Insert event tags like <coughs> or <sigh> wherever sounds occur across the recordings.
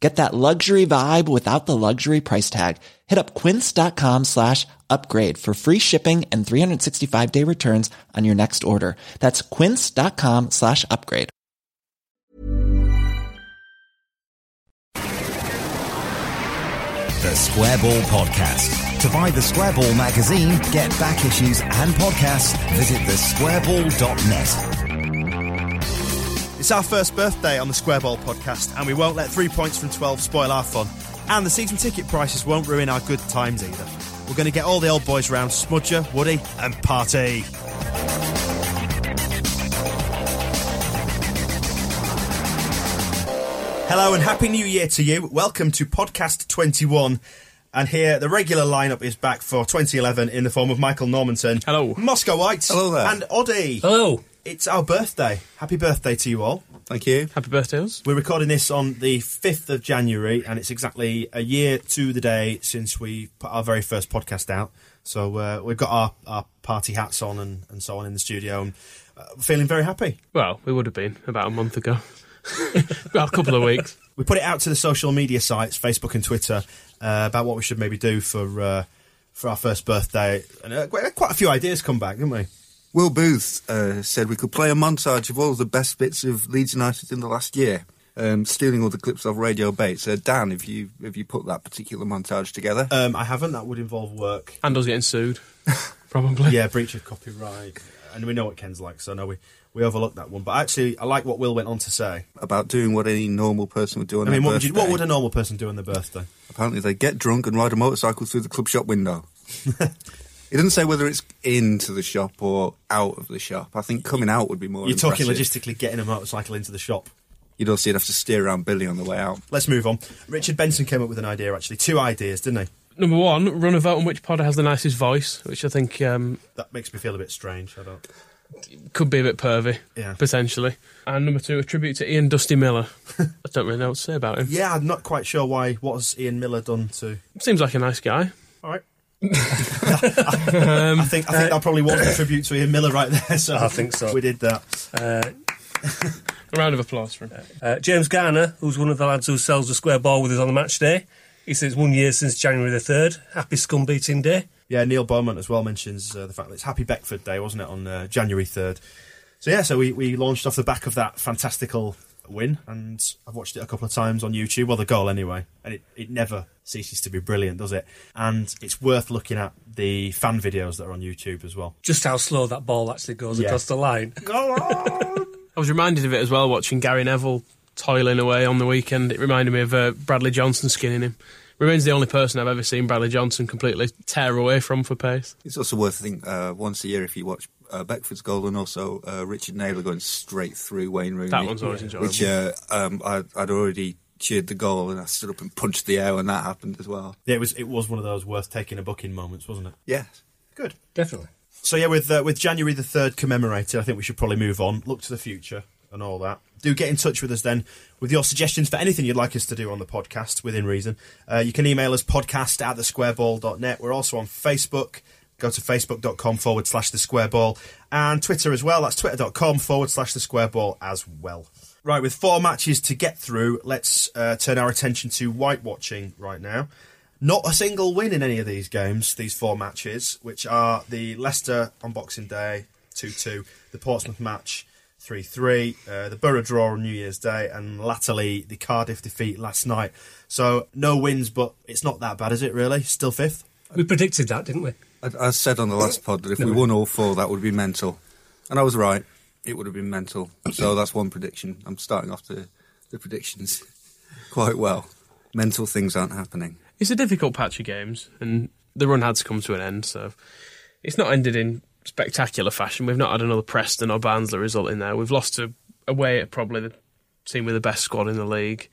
Get that luxury vibe without the luxury price tag. Hit up quince.com slash upgrade for free shipping and 365 day returns on your next order. That's quince.com slash upgrade. The Square Ball Podcast. To buy the Square Ball magazine, get back issues and podcasts, visit thesquareball.net. It's our first birthday on the Square Ball podcast, and we won't let three points from 12 spoil our fun. And the season ticket prices won't ruin our good times either. We're going to get all the old boys round Smudger, Woody, and Party. Hello and Happy New Year to you. Welcome to podcast 21. And here, the regular lineup is back for 2011 in the form of Michael Normanton. Hello. Moscow White. Hello there. And Oddie. Hello. It's our birthday. Happy birthday to you all. Thank you. Happy birthday, us. We're recording this on the 5th of January, and it's exactly a year to the day since we put our very first podcast out. So uh, we've got our, our party hats on and, and so on in the studio, and uh, feeling very happy. Well, we would have been about a month ago. <laughs> well, a couple of weeks. We put it out to the social media sites, Facebook and Twitter, uh, about what we should maybe do for uh, for our first birthday, and uh, quite a few ideas come back, didn't we? Will Booth uh, said we could play a montage of all the best bits of Leeds United in the last year, um, stealing all the clips of Radio Bates. Uh, Dan, have you have you put that particular montage together? Um, I haven't. That would involve work. And us getting sued, <laughs> probably. Yeah, breach of copyright, and we know what Ken's like, so no, we we overlooked that one. But actually, I like what Will went on to say. About doing what any normal person would do on I mean, their what would, you, what would a normal person do on their birthday? Apparently, they get drunk and ride a motorcycle through the club shop window. <laughs> It doesn't say whether it's into the shop or out of the shop. I think coming out would be more. You're talking logistically getting a motorcycle into the shop. You'd also you'd have to steer around Billy on the way out. Let's move on. Richard Benson came up with an idea, actually. Two ideas, didn't he? Number one, run a vote on which podder has the nicest voice, which I think um, That makes me feel a bit strange. I don't. could be a bit pervy, Yeah. potentially. And number two, a tribute to Ian Dusty Miller. <laughs> I don't really know what to say about him. Yeah, I'm not quite sure why. What has Ian Miller done to. Seems like a nice guy. All right. I think I think that probably was a tribute to Ian Miller right there. So I think so. We did that. <laughs> A round of applause for him. Uh, James Garner, who's one of the lads who sells the square ball with us on the match day, he says one year since January the 3rd. Happy scum beating day. Yeah, Neil Beaumont as well mentions uh, the fact that it's Happy Beckford Day, wasn't it, on uh, January 3rd. So, yeah, so we, we launched off the back of that fantastical win, and I've watched it a couple of times on YouTube, well, the goal anyway, and it, it never ceases to be brilliant, does it? And it's worth looking at the fan videos that are on YouTube as well. Just how slow that ball actually goes Yeah. across the line. <laughs> I was reminded of it as well watching Gary Neville toiling away on the weekend. It reminded me of uh, Bradley Johnson skinning him. Remains the only person I've ever seen Bradley Johnson completely tear away from for pace. It's also worth I think uh, once a year if you watch uh, Beckford's goal and also uh, Richard Naylor going straight through Wayne Rooney. That one's always enjoyable. Which uh, um, I, I'd already cheered the goal and I stood up and punched the air when that happened as well. Yeah, it was it was one of those worth taking a book in moments, wasn't it? Yes. Good. Definitely. So yeah, with uh, with January the third commemorated, I think we should probably move on, look to the future, and all that. Do get in touch with us then with your suggestions for anything you'd like us to do on the podcast within reason. Uh, you can email us podcast at thesquareball.net. We're also on Facebook. Go to facebook.com forward slash the square ball and Twitter as well. That's twitter.com forward slash the square ball as well. Right, with four matches to get through, let's uh, turn our attention to white watching right now. Not a single win in any of these games, these four matches, which are the Leicester on Boxing Day 2 2, the Portsmouth match 3 3. Uh, the Borough draw on New Year's Day, and latterly the Cardiff defeat last night. So no wins, but it's not that bad, is it really? Still fifth? We predicted that, didn't we? I, I said on the last pod that if we won all four, that would be mental. And I was right. It would have been mental. So that's one prediction. I'm starting off the, the predictions <laughs> quite well. Mental things aren't happening. It's a difficult patch of games, and the run had to come to an end, so it's not ended in spectacular fashion. We've not had another Preston or Barnsley result in there. We've lost to away at probably the team with the best squad in the league.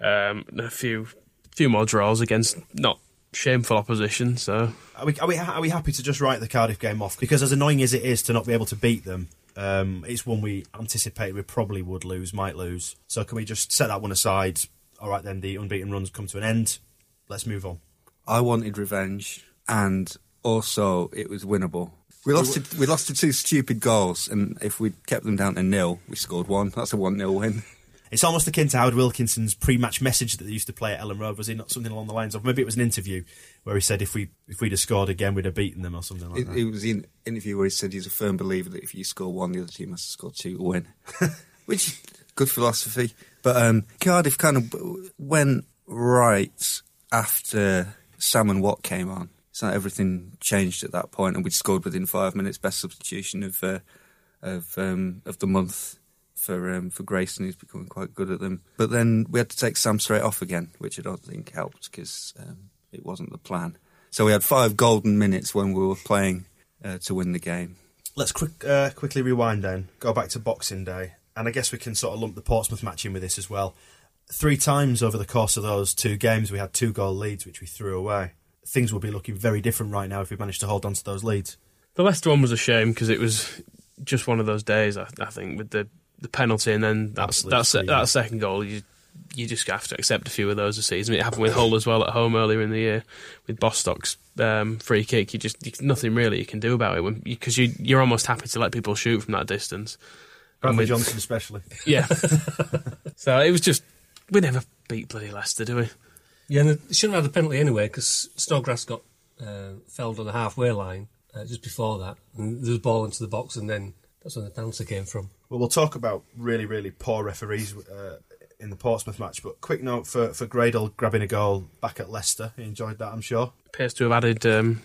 Um, and a few few more draws against not shameful opposition. So Are we, are, we, are we happy to just write the Cardiff game off? Because as annoying as it is to not be able to beat them, um, it's one we anticipated we probably would lose, might lose. So can we just set that one aside? All right, then the unbeaten runs come to an end. Let's move on. I wanted revenge, and also it was winnable. We lost to, we lost to two stupid goals, and if we'd kept them down to nil, we scored one. That's a 1 0 win. It's almost akin to Howard Wilkinson's pre-match message that they used to play at Elland Road. Was it not something along the lines of maybe it was an interview where he said if we if we'd have scored again we'd have beaten them or something like It, that. it was in interview where he said he's a firm believer that if you score one, the other team has to score two to win, <laughs> which good philosophy. But um, Cardiff kind of went right after Sam and Watt came on. So everything changed at that point, and we'd scored within five minutes. Best substitution of uh, of um, of the month for um, for Grayson, who's becoming quite good at them. But then we had to take Sam straight off again, which I don't think helped because um, it wasn't the plan. So we had five golden minutes when we were playing uh, to win the game. Let's quick, uh, quickly rewind then. Go back to Boxing Day, and I guess we can sort of lump the Portsmouth match in with this as well. Three times over the course of those two games, we had two goal leads, which we threw away. Things would be looking very different right now if we managed to hold on to those leads. the Leicester one was a shame because it was just one of those days. I, I think with the the penalty and then that's that's freak. that second goal. You you just have to accept a few of those this season. It happened with Hull as well at home earlier in the year with Bostock's um, free kick. You just you, nothing really you can do about it because you, you're almost happy to let people shoot from that distance. Bradley with- Johnson, especially. <laughs> Yeah. so it was just we never beat bloody Leicester, do we? Yeah, and they shouldn't have had the penalty anyway because Snodgrass got uh, felled on the halfway line uh, just before that. And there was a ball into the box, and then that's when the penalty came from. Well, we'll talk about really, really poor referees uh, in the Portsmouth match. But quick note for for Gradel grabbing a goal back at Leicester. He enjoyed that, I'm sure. Appears to have added um,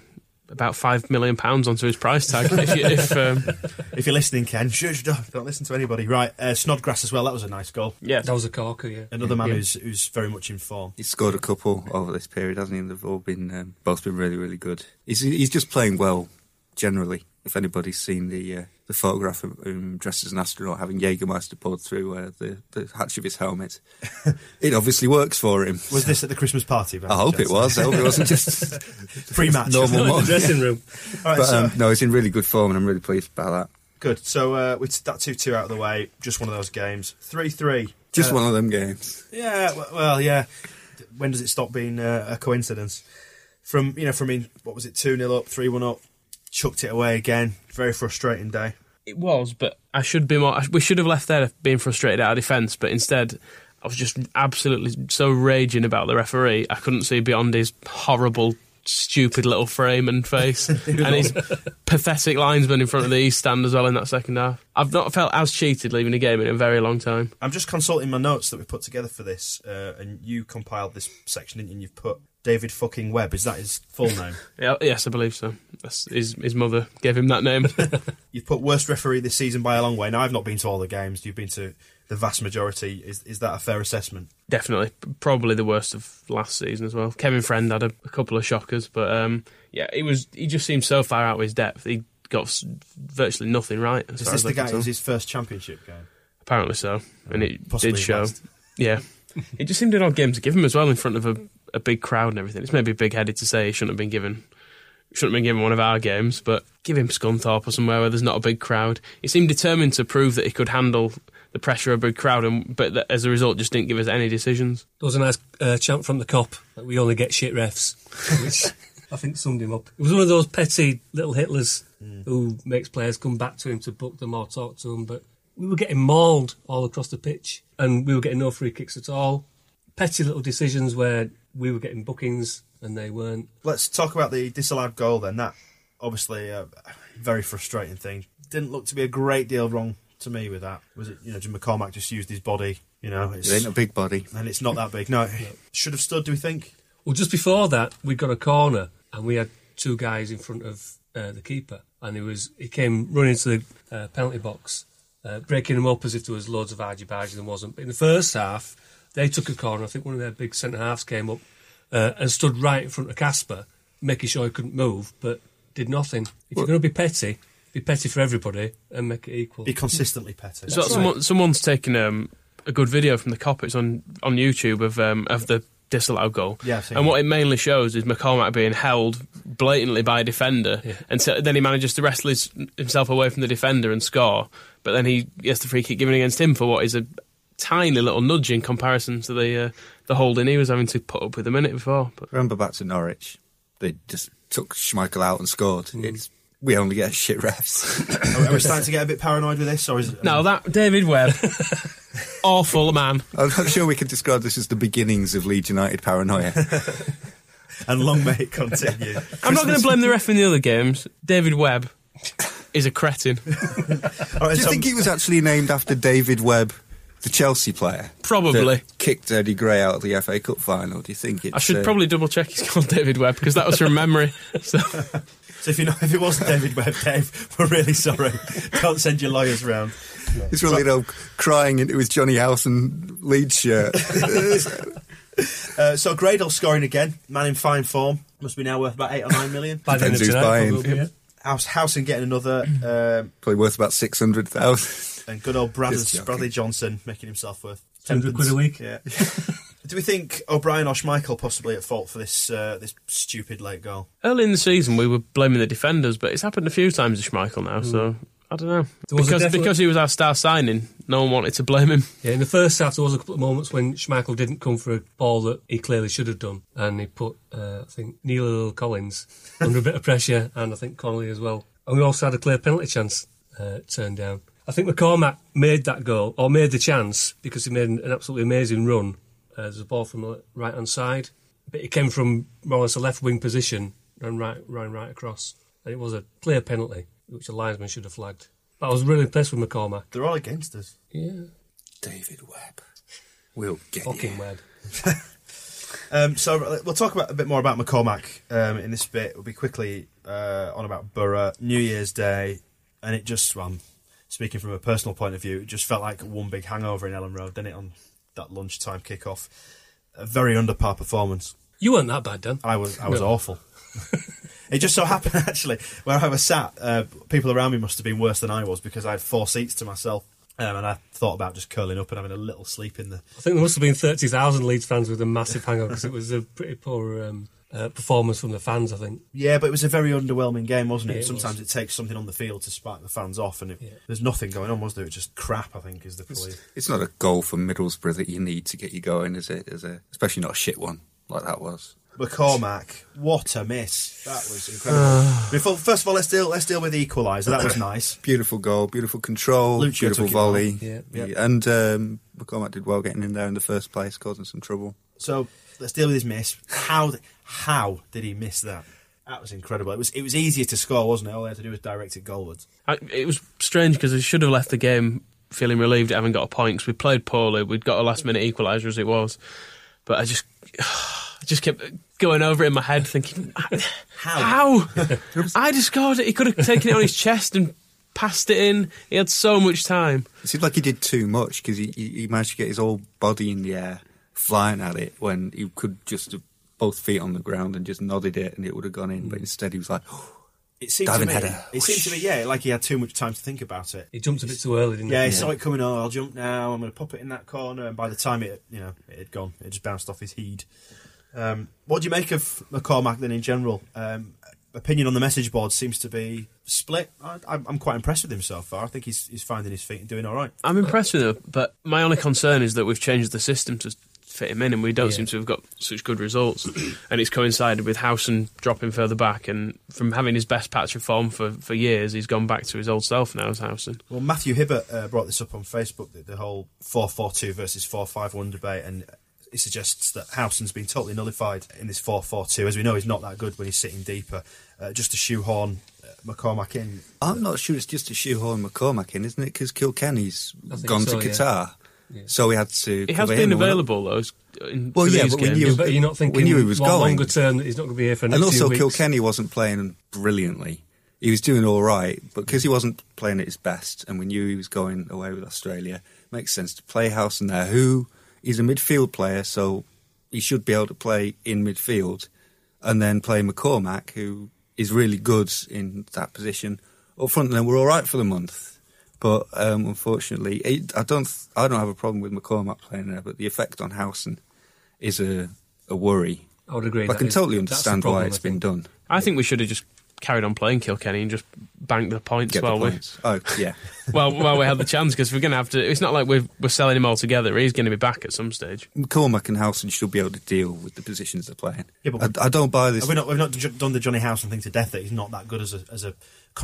about five million pounds onto his price tag. if you, if um, <laughs> If you're listening, Ken, shush, don't, don't listen to anybody. Right, uh, Snodgrass as well. That was a nice goal. yeah, That was a corker, yeah. Another man Yeah. who's who's very much in form. He's scored a couple over this period, hasn't he? They've all been um, both been really, really good. He's he's just playing well generally. If anybody's seen the uh, the photograph of him dressed as an astronaut having Jägermeister poured through uh, the the hatch of his helmet, <laughs> it obviously works for him. Was this at the Christmas party? I hope it was. I hope it wasn't just <laughs> Pre-match. normal. in the <laughs> dressing room. All right, But so, um, no, he's in really good form, and I'm really pleased about that. good. So uh, with that two-two out of the way, just one of those games. Three-three. Just Uh, one of them games. Yeah, well, yeah. When does it stop being uh, a coincidence? From you know, from being what was it, two 0 up, three one up, chucked it away again. Very frustrating day. It was, but I should be more. We should have left there being frustrated at our defence, but instead, I was just absolutely so raging about the referee. I couldn't see beyond his horrible, stupid little frame and face, <laughs> and his pathetic linesman in front of the East stand as well in that second half. I've not felt as cheated leaving a game in a very long time. I'm just consulting my notes that we put together for this, uh, and you compiled this section, didn't you? And you've put David fucking Webb. Is that his full name? <laughs> Yeah, yes, I believe so. That's, his his mother gave him that name. <laughs> <laughs> You've put worst referee this season by a long way. Now I've not been to all the games. You've been to the vast majority. Is is that a fair assessment? Definitely, probably the worst of last season as well. Kevin Friend had a, a couple of shockers, but um, yeah, he was. He just seemed so far out of his depth. He got virtually nothing right. Is this the guy? Is his first championship game? Apparently so, and it Possibly did show. last. Yeah, it just seemed an odd game to give him as well in front of a, a big crowd and everything. It's maybe big headed to say he shouldn't have been given. Shouldn't have been given one of our games, but give him Scunthorpe or somewhere where there's not a big crowd. He seemed determined to prove that he could handle the pressure of a big crowd, and but that as a result, just didn't give us any decisions. There was a nice uh, chant from the Kop that we only get shit refs, which <laughs> I think summed him up. It was one of those petty little Hitlers who makes players come back to him to book them or talk to them, but we were getting mauled all across the pitch and we were getting no free kicks at all. Petty little decisions where we were getting bookings and they weren't. Let's talk about the disallowed goal then. That obviously a very frustrating thing. Didn't look to be a great deal wrong to me with that? Was it you know Jim McCormack just used his body? You know, it's, It ain't a big body. and it's not that big. No, it should have stood. Do we think? Well, just before that, we got a corner and we had two guys in front of uh, the keeper, and he was he came running to the uh, penalty box, uh, breaking them up as if there was loads of argy bargy and there wasn't. But in the first half, they took a corner. I think one of their big centre halves came up uh, and stood right in front of Kasper, making sure he couldn't move, but did nothing. If you're going to be petty, be petty for everybody and make it equal. Be consistently petty. So someone, someone's taken um, a good video from the Kop. It's on on YouTube of um, of the disallowed goal. Yeah, and what it mainly shows is McCormack being held blatantly by a defender, and so then he manages to wrestle his, himself away from the defender and score. But then he gets the free kick given against him for what is a tiny little nudge in comparison to the uh, the holding he was having to put up with a minute before. But Remember back to Norwich, they just took Schmeichel out and scored. It's we only get <laughs> shit refs. Are, we- are we starting to get a bit paranoid with this, or is it? now that David Webb, <laughs> awful man. I'm not sure we can describe this as the beginnings of Leeds United paranoia. <laughs> and long may it continue. I'm not going to blame the ref in the other games. David Webb is a cretin. All right, Do you so- think he was actually named after David Webb, the Chelsea player? Probably. that kicked Eddie Gray out of the FA Cup final. Do you think it's? I should uh, probably double check he's called David Webb because that was from memory. So <laughs> So if you know if it wasn't David Webb, Dave, we're really sorry. Don't send your lawyers round. He's really, you know, crying into his Johnny Howson Leeds shirt. <laughs> Uh, so Gradel scoring again, man in fine form. Must be now worth about eight or nine million. By the end of Depends who's buying. probably, yeah. House and getting another, um, Probably worth about six hundred thousand. And good old Brad- Bradley Johnson making himself worth 200 quid a week. Yeah. <laughs> Do we think O'Brien or Schmeichel possibly at fault for this uh, this stupid late goal? early in the season, we were blaming the defenders, but it's happened a few times to Schmeichel now. So I don't know There was a because definite- because he was our star signing, no one wanted to blame him. Yeah, in the first half, there was a couple of moments when Schmeichel didn't come for a ball that he clearly should have done, and he put, uh, I think, Neil Collins <laughs> under a bit of pressure, and I think Connolly as well. And we also had a clear penalty chance uh, turned down. I think McCormack made that goal, or made the chance, because he made an, absolutely amazing run. Uh, there's a ball from the right hand side, but it came from more or less a left wing position and right, ran right across. And it was a clear penalty, which the linesman should have flagged. But I was really impressed with McCormack. They're all against us. Yeah. David Webb. We'll get Fucking you. web. <laughs> Um, so uh, we'll talk about a bit more about McCormack um, in this bit. We'll be quickly uh, on about Borough New Year's Day, and it just, I'm speaking from a personal point of view, it just felt like one big hangover in Elland Road, didn't it? On that lunchtime kick-off, a very under par performance. You weren't that bad, Dan. I was I was No. awful. <laughs> it just so happened <laughs> actually where I was sat, uh, people around me must have been worse than I was because I had four seats to myself, um, and I thought about just curling up and having a little sleep in the. I think there must have been 30,000 Leeds fans with a massive hangover because it was a pretty poor um, uh, performance from the fans, I think. Yeah, but it was a very underwhelming game, wasn't it? Yeah, it Sometimes was. it takes something on the field to spark the fans off, and it, Yeah. there's nothing going on, was there? It's just crap. I think is the probably. It's not a goal for Middlesbrough that you need to get you going, is it? Is it? Especially not a shit one like that was. McCormack, what a miss! That was incredible. <sighs> Before, first of all, let's deal let's deal with the equaliser. That was <coughs> nice. Beautiful goal, beautiful control, Lucio beautiful took it well. volley. Yeah. Yep. And um, McCormack did well getting in there in the first place, causing some trouble. So let's deal with his miss. How th- how did he miss that? That was incredible. It was it was easier to score, wasn't it? All he had to do was direct it goalwards. I, it was strange because I should have left the game feeling relieved at having got a point because we played poorly. We'd got a last minute equaliser as it was, but I just <sighs> I just kept going over it in my head thinking, <laughs> How? how? <laughs> I just scored it. He could have taken it on his chest and passed it in. He had so much time. It seemed like he did too much because he, he, he managed to get his whole body in the air, flying at it when he could just have both feet on the ground and just nodded it and it would have gone in. But instead, he was like, <gasps> It seemed to Diving me. header. It seemed to me, yeah, like he had too much time to think about it. He jumped a bit too early, didn't Yeah, he? he saw it coming. Oh, I'll jump now. I'm going to pop it in that corner. And by the time it, you know, it had gone, it just bounced off his head. Um, what do you make of McCormack then in general? Um, opinion on the message board seems to be split. I, I'm I'm quite impressed with him so far. I think he's he's finding his feet and doing all right. I'm impressed with him, but my only concern is that we've changed the system to fit him in, and we don't Yeah. seem to have got such good results. <clears throat> and it's coincided with Howson dropping further back, and from having his best patch of form for, for years, he's gone back to his old self now as Howson. Well, Matthew Hibbert uh, brought this up on Facebook, the, the whole 4-4-2 versus 4-5-1 debate, and he suggests that Howson's been totally nullified in this 4-4-2. As we know, he's not that good when he's sitting deeper. Uh, just to shoehorn McCormack in. I'm not sure it's just a shoehorn McCormack in, isn't it? Because Kilkenny's I gone so, to yeah. Qatar, so we had to. He has been him, available though. Uh, in, Well, yeah, these but we knew- but you're not thinking we knew he was going. longer term that he's not going to be here for the And next also, few weeks. Kilkenny wasn't playing brilliantly. He was doing all right, but because he wasn't playing at his best, and we knew he was going away with Australia, makes sense to play Howson there. Who he's a midfield player, so he should be able to play in midfield, and then play McCormack, who is really good in that position up front. And then we're all right for the month. But um, unfortunately, it, I don't. I don't have a problem with McCormack playing there, but the effect on Howson is a, a worry. I would agree. I can is- totally understand problem, why it's been done. I think we should have just carried on playing Kilkenny and just banked the points Get while the we points. Oh, yeah. <laughs> well while we had the chance because we're going to have to. It's not like we're we're selling him all together. He's going to be back at some stage. McCormack and Howson should be able to deal with the positions they're playing. Yeah, but- I, I don't buy this. Have we not, we've not ju- done the Johnny Howson thing to death that he's not that good as a, as a,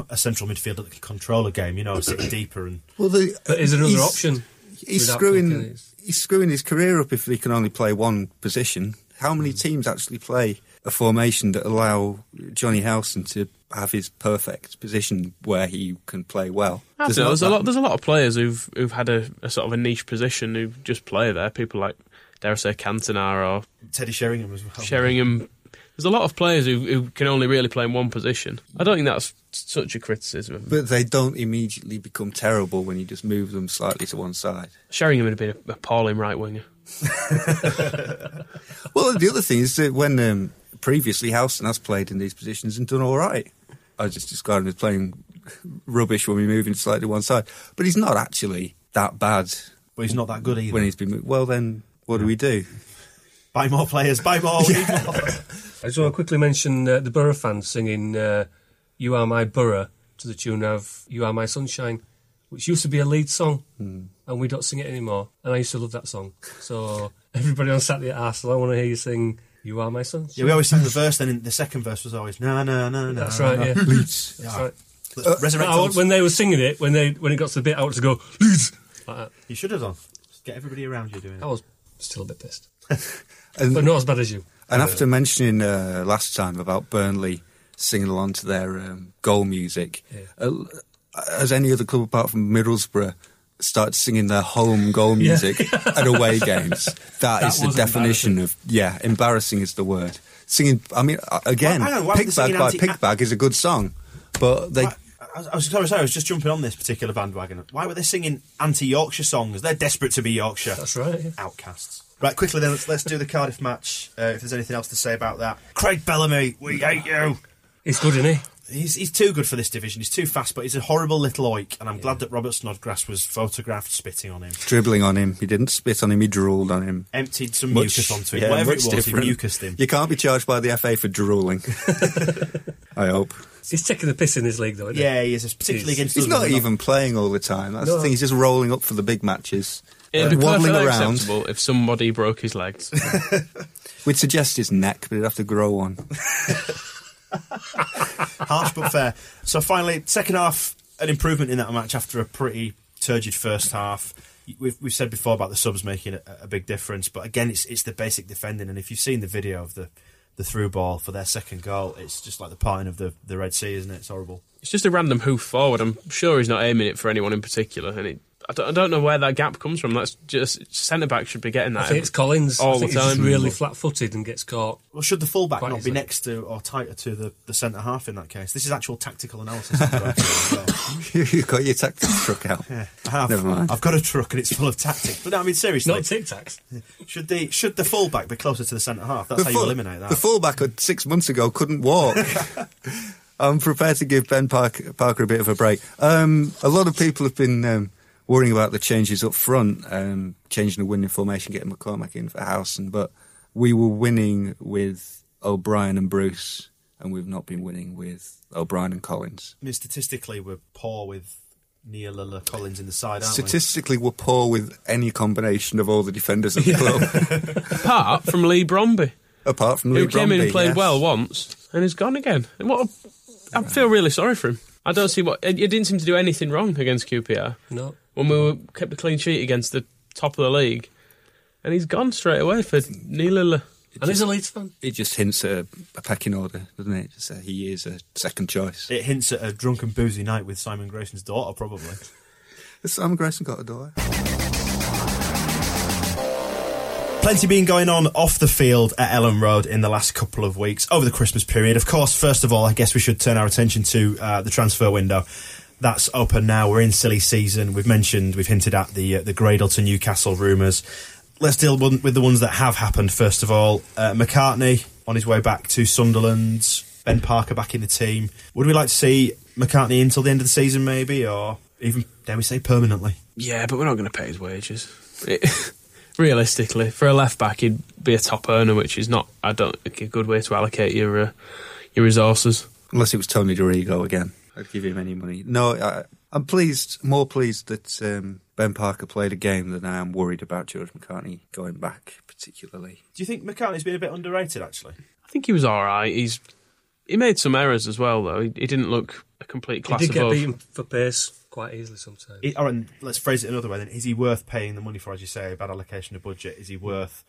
a central midfielder that can control a game, you know, sitting deeper and. well, the, But is there another he's- option? He's screwing. Kilkenny? He's screwing his career up if he can only play one position. How many teams actually play a formation that allow Johnny Howson to have his perfect position where he can play well? There's there's a lot. There's a lot of players who've who've had a, a sort of a niche position who just play there. People like dare I say Cantona or Teddy Sheringham as well. Sheringham. There's a lot of players who, who can only really play in one position. I don't think that's such a criticism. But they don't immediately become terrible when you just move them slightly to one side. Sheringham would have been an appalling right winger. <laughs> Well, the other thing is that when um, previously Howson has played in these positions and done all right. I just described him as playing rubbish when we move him slightly to one side, but he's not actually that bad But he's not that good either. when he's been moved. Well, then what do we do? Buy more players, buy more. we need <laughs> more. I just want to quickly mention uh, the Borough fans singing uh, "You Are My Borough" to the tune of "You Are My Sunshine," which used to be a lead song, Hmm. and we don't sing it anymore. And I used to love that song. So everybody on Saturday at Arsenal, I want to hear you sing "You Are My Sunshine." yeah, we always sang the verse, then in the second verse was always no, no, no, no. That's right. Yeah, Leeds. that's right. Let's resurrect I when they were singing it, when they when it got to the bit, I wanted to go Leeds. Like that. You should have done. Just get everybody around you doing it. I was still a bit pissed, <laughs> And, but not as bad as you. and after mentioning uh, last time about Burnley singing along to their um, goal music, uh, has any other club apart from Middlesbrough started singing their home goal Yeah. music <laughs> at away games? That that is the definition of yeah, embarrassing is the word. Singing, I mean, uh, again, Well, hang on, why were they Pigbag singing by anti- Pigbag is a good song, but they. Why- I was, I was sorry, sorry, I was just jumping on this particular bandwagon. Why were they singing anti-Yorkshire songs? They're desperate to be Yorkshire. That's right. Yeah. Outcasts. Right, quickly then, let's, let's do the Cardiff match. Uh, if there's anything else to say about that, Craig Bellamy, we hate you. He's good, isn't he? He's, he's too good for this division. He's too fast, but he's a horrible little oik. And I'm glad that Robert Snodgrass was photographed spitting on him, dribbling on him. He didn't spit on him. He drooled on him. emptied some Much- mucus onto him. yeah, Whatever it much was, different. he mucused him. You can't be charged by the FA for drooling. <laughs> I hope. He's taking the piss in this league, though. Isn't Yeah, he is, particularly He's- against. He's not we're even playing all the time. That's No. the thing. He's just rolling up for the big matches, It'd uh, be waddling around. acceptable if somebody broke his legs. <laughs> We'd suggest his neck, but he'd have to grow one. <laughs> <laughs> Harsh but fair. So finally, second half, an improvement in that match after a pretty turgid first half. We've, we've said before about the subs making a, a big difference, but again, it's it's the basic defending. And if you've seen the video of the the through ball for their second goal, it's just like the parting of the, the Red Sea, isn't it? It's horrible. It's just a random hoof forward. I'm sure he's not aiming it for anyone in particular, and it, I, don't, I don't know where that gap comes from. That's just centre back should be getting I that. think it's Collins. all I think the he's time. really flat-footed and gets caught. Well, should the fullback Quite not be next to or tighter to the, the centre half in that case? This is actual tactical analysis. As well. You've got your tactics truck out. <laughs> Yeah, I have. Never mind. I've got a truck and it's full of tactics. But no, I mean seriously, Not Tic Tacs. <laughs> should the should the fullback be closer to the centre half? That's The how you full- eliminate that. The fullback six months ago couldn't walk. <laughs> I'm prepared to give Ben Parker, Parker a bit of a break. Um, a lot of people have been um, worrying about the changes up front, um, changing the winning formation, getting McCormack in for Howson, but we were winning with O'Brien and Bruce, and we've not been winning with O'Brien and Collins. I mean, statistically, we're poor with Neil Lilla Collins in the side, aren't Statistically, we're poor with any combination of all the defenders of the <laughs> club, apart from Leigh Bromby, apart from Leigh who Leigh came in and played yes. well once and is gone again. And what? A, I feel really sorry for him. I don't see what he didn't seem to do anything wrong against QPR No. when we were kept a clean sheet against the top of the league, and he's gone straight away for Neil Lilla. And he's a Leeds fan. It just hints at a, a pecking order, doesn't it? Just, uh, he is a second choice. It hints at a drunken boozy night with Simon Grayson's daughter, probably. <laughs> Has Simon Grayson got a daughter? Plenty been going on off the field at Elland Road in the last couple of weeks over the Christmas period. Of course, first of all, I guess we should turn our attention to uh, the transfer window. That's open now. We're in silly season. We've mentioned, we've hinted at the uh, the Gradel to Newcastle rumours. Let's deal with the ones that have happened. First of all, uh, McCartney on his way back to Sunderland. Ben Parker back in the team. Would we like to see McCartney until the end of the season, maybe, or even dare we say permanently? Yeah, but we're not going to pay his wages. It, <laughs> realistically, for a left back, he'd be a top earner, which is not, I don't think, a good way to allocate your uh, your resources. Unless it was Tony Dorigo again, I'd give him any money. No, I, I'm pleased, more pleased that um, Ben Parker played a game than I am worried about George McCartney going back, particularly. Do you think McCartney's been a bit underrated, actually? I think he was all right. He's he made some errors as well, though. He, he didn't look a complete class he did above. get beaten for pace quite easily sometimes. It, or, and let's phrase it another way then. Is he worth paying the money for, as you say, a bad allocation of budget? Is he worth.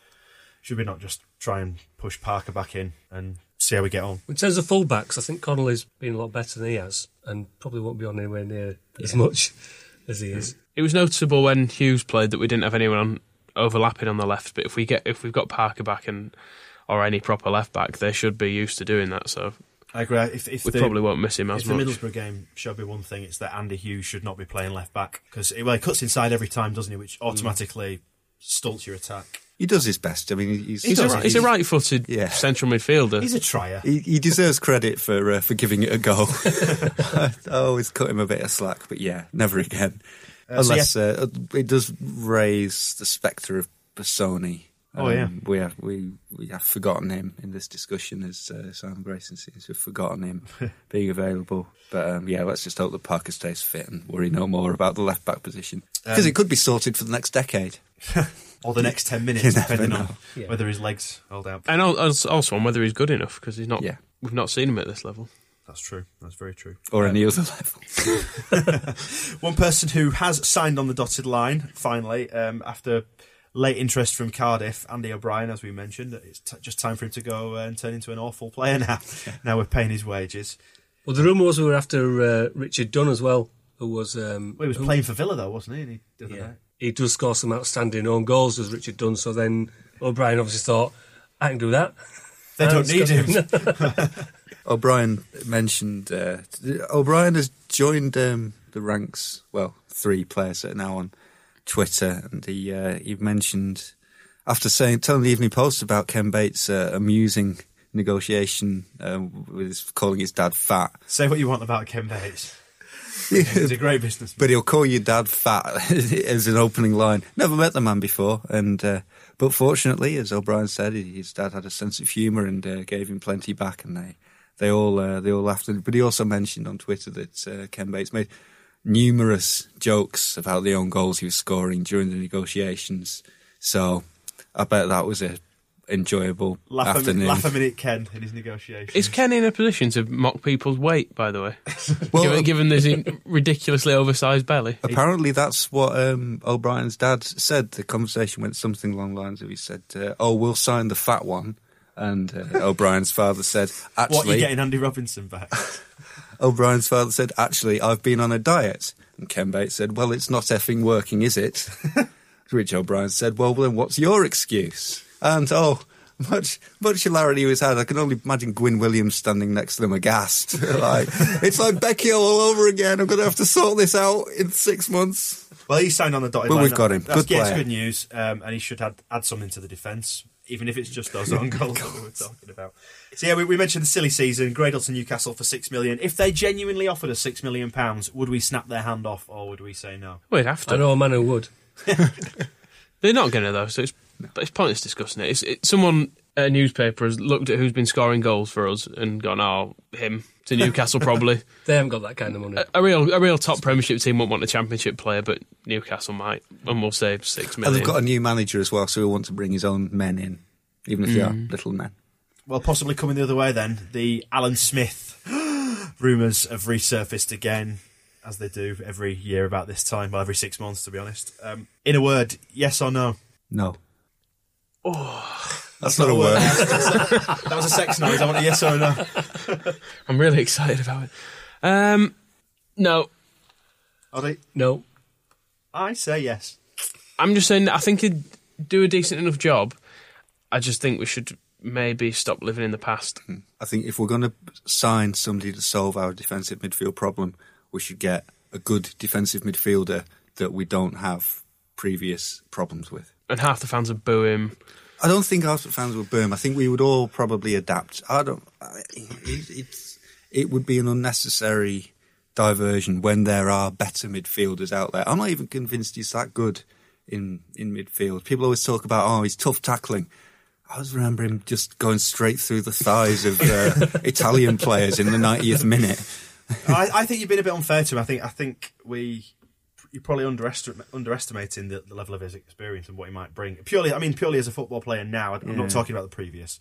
Should we not just try and push Parker back in and see how we get on? In terms of fullbacks, I think Connolly's been a lot better than he has, and probably won't be on anywhere near as much <laughs> as he is. It was noticeable when Hughes played that we didn't have anyone on, overlapping on the left. But if we get if we've got Parker back and or any proper left back, they should be used to doing that. So I agree. If, if we the, probably won't miss him as if the. Middlesbrough game showed me one thing, it's that Andy Hughes should not be playing left back because well, he cuts inside every time, doesn't he? Which automatically stunts your attack. He does his best. I mean, he's He's, all a, right. he's a right-footed Yeah. central midfielder. He's a trier. He, he deserves credit for uh, for giving it a go. <laughs> <laughs> I always cut him a bit of slack, but yeah, never again. Uh, so Unless uh, it does raise the spectre of Bessone. Oh, yeah. we have we we have forgotten him in this discussion as uh, Simon Grayson seems to have forgotten him <laughs> being available. But um, yeah, let's just hope that Parker stays fit and worry no more about the left back position because Um, it could be sorted for the next decade. <laughs> or the next 10 <laughs> minutes, You never depending on. Yeah. whether his legs hold out. and also on whether he's good enough because he's not. Yeah. We've not seen him at this level. That's true. That's very true. Or Um, any other level. One person who has signed on the dotted line, finally, um, after late interest from Cardiff, Andy O'Brien, as we mentioned, it's t- just time for him to go uh, and turn into an awful player now. <laughs> now we're paying his wages. Well, the rumour was we were after uh, Richard Dunne as well, who was. Um, Well, he was who- playing for Villa, though, wasn't he? And he Yeah. night. He does score some outstanding own goals, does Richard Dunne. So then O'Brien obviously thought, I can do that. <laughs> They don't need him. <laughs> O'Brien mentioned uh, O'Brien has joined um, the ranks. Well, three players that are now on Twitter, and he uh, he mentioned after saying telling the Evening Post about Ken Bates' uh, amusing negotiation uh, with his, calling his dad fat. Say what you want about Ken Bates. <laughs> He's a great businessman. But he'll call your dad fat <laughs> as an opening line. Never met the man before, and uh, but fortunately, as O'Brien said, his dad had a sense of humour and uh, gave him plenty back, and they they all uh, they all laughed. But he also mentioned on Twitter that uh, Ken Bates made numerous jokes about the own goals he was scoring during the negotiations. So I bet that was a enjoyable laugh, a afternoon. minute, laugh a minute, Ken, in his negotiations. Is Ken in a position to mock people's weight? By the way, <laughs> Well, given, given this ridiculously oversized belly. Apparently, that's what um, O'Brien's dad said. The conversation went something along the lines of he said, uh, "Oh, we'll sign the fat one," and uh, O'Brien's father said, what, are you getting Andy Robinson back? <laughs> O'Brien's father said, actually, I've been on a diet." And Ken Bates said, "Well, it's not effing working, is it?" <laughs> Which O'Brien said, "Well, then, what's your excuse?" And oh. Much much hilarity was had. I can only imagine Gwyn Williams standing next to them aghast. <laughs> like it's like Becky all over again. I'm going to have to sort this out in six months. Well, he signed on the dotted But line. we've got him. That's, Good yeah, it's good news, um, and he should add, add something to the defence, even if it's just those own goals <laughs> that we were talking about. So yeah, we, we mentioned the silly season, Gradel to Newcastle for six million. If they genuinely offered us six million pounds, would we snap their hand off, or would we say no? We'd have to. I to. know a man who would. <laughs> They're not going to though, so it's it's pointless discussing it. It's, it. Someone at a newspaper has looked at who's been scoring goals for us and gone, "Oh, him to <laughs> Newcastle probably." They haven't got that kind of money. a, a real a real top Premiership team won't want a Championship player, but Newcastle might, and we'll save six And they've got a new manager as well, so he'll want to bring his own men in, even if they are mm. little men. Well, possibly coming the other way then. The Alan Smith <gasps> rumours have resurfaced again, as they do every year about this time, well, every six months, to be honest. Um, in a word, yes or no? No. That's not a word. that was a sex noise. I want a yes or a no. <laughs> I'm really excited about it. Um, no, Ollie, No. I say yes. I'm just saying. that I think he'd do a decent enough job. I just think we should maybe stop living in the past. Hmm. I think if we're going to sign somebody to solve our defensive midfield problem, we should get a good defensive midfielder that we don't have previous problems with. And half the fans would boo him. I don't think Arsenal fans would boo him. I think we would all probably adapt. I don't. I, it, it's it would be an unnecessary diversion when there are better midfielders out there. I'm not even convinced he's that good in in midfield. People always talk about oh he's tough tackling. I was remember him just going straight through the thighs of uh, <laughs> Italian players in the 90th minute. I, I think you've been a bit unfair to him. I think I think we you're probably underestimate, underestimating the, the level of his experience and what he might bring. Purely, I mean, purely as a football player now. I'm not talking about the previous.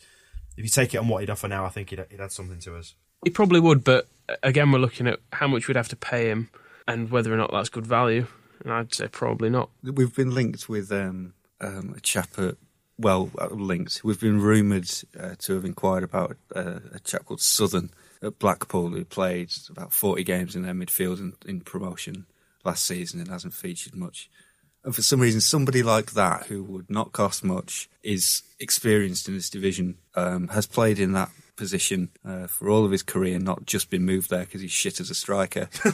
If you take it on what he'd offer now, I think he'd, he'd add something to us. He probably would, but uh, again, we're looking at how much we'd have to pay him and whether or not that's good value. And I'd say probably not. We've been linked with um, um, a chap at, well, uh, linked. We've been rumoured uh, to have inquired about uh, a chap called Southern at Blackpool who played about 40 games in their midfield in, in promotion last season and hasn't featured much. And for some reason, somebody like that who would not cost much is experienced in this division, um, has played in that position uh, for all of his career, not just been moved there because he's shit as a striker. <laughs>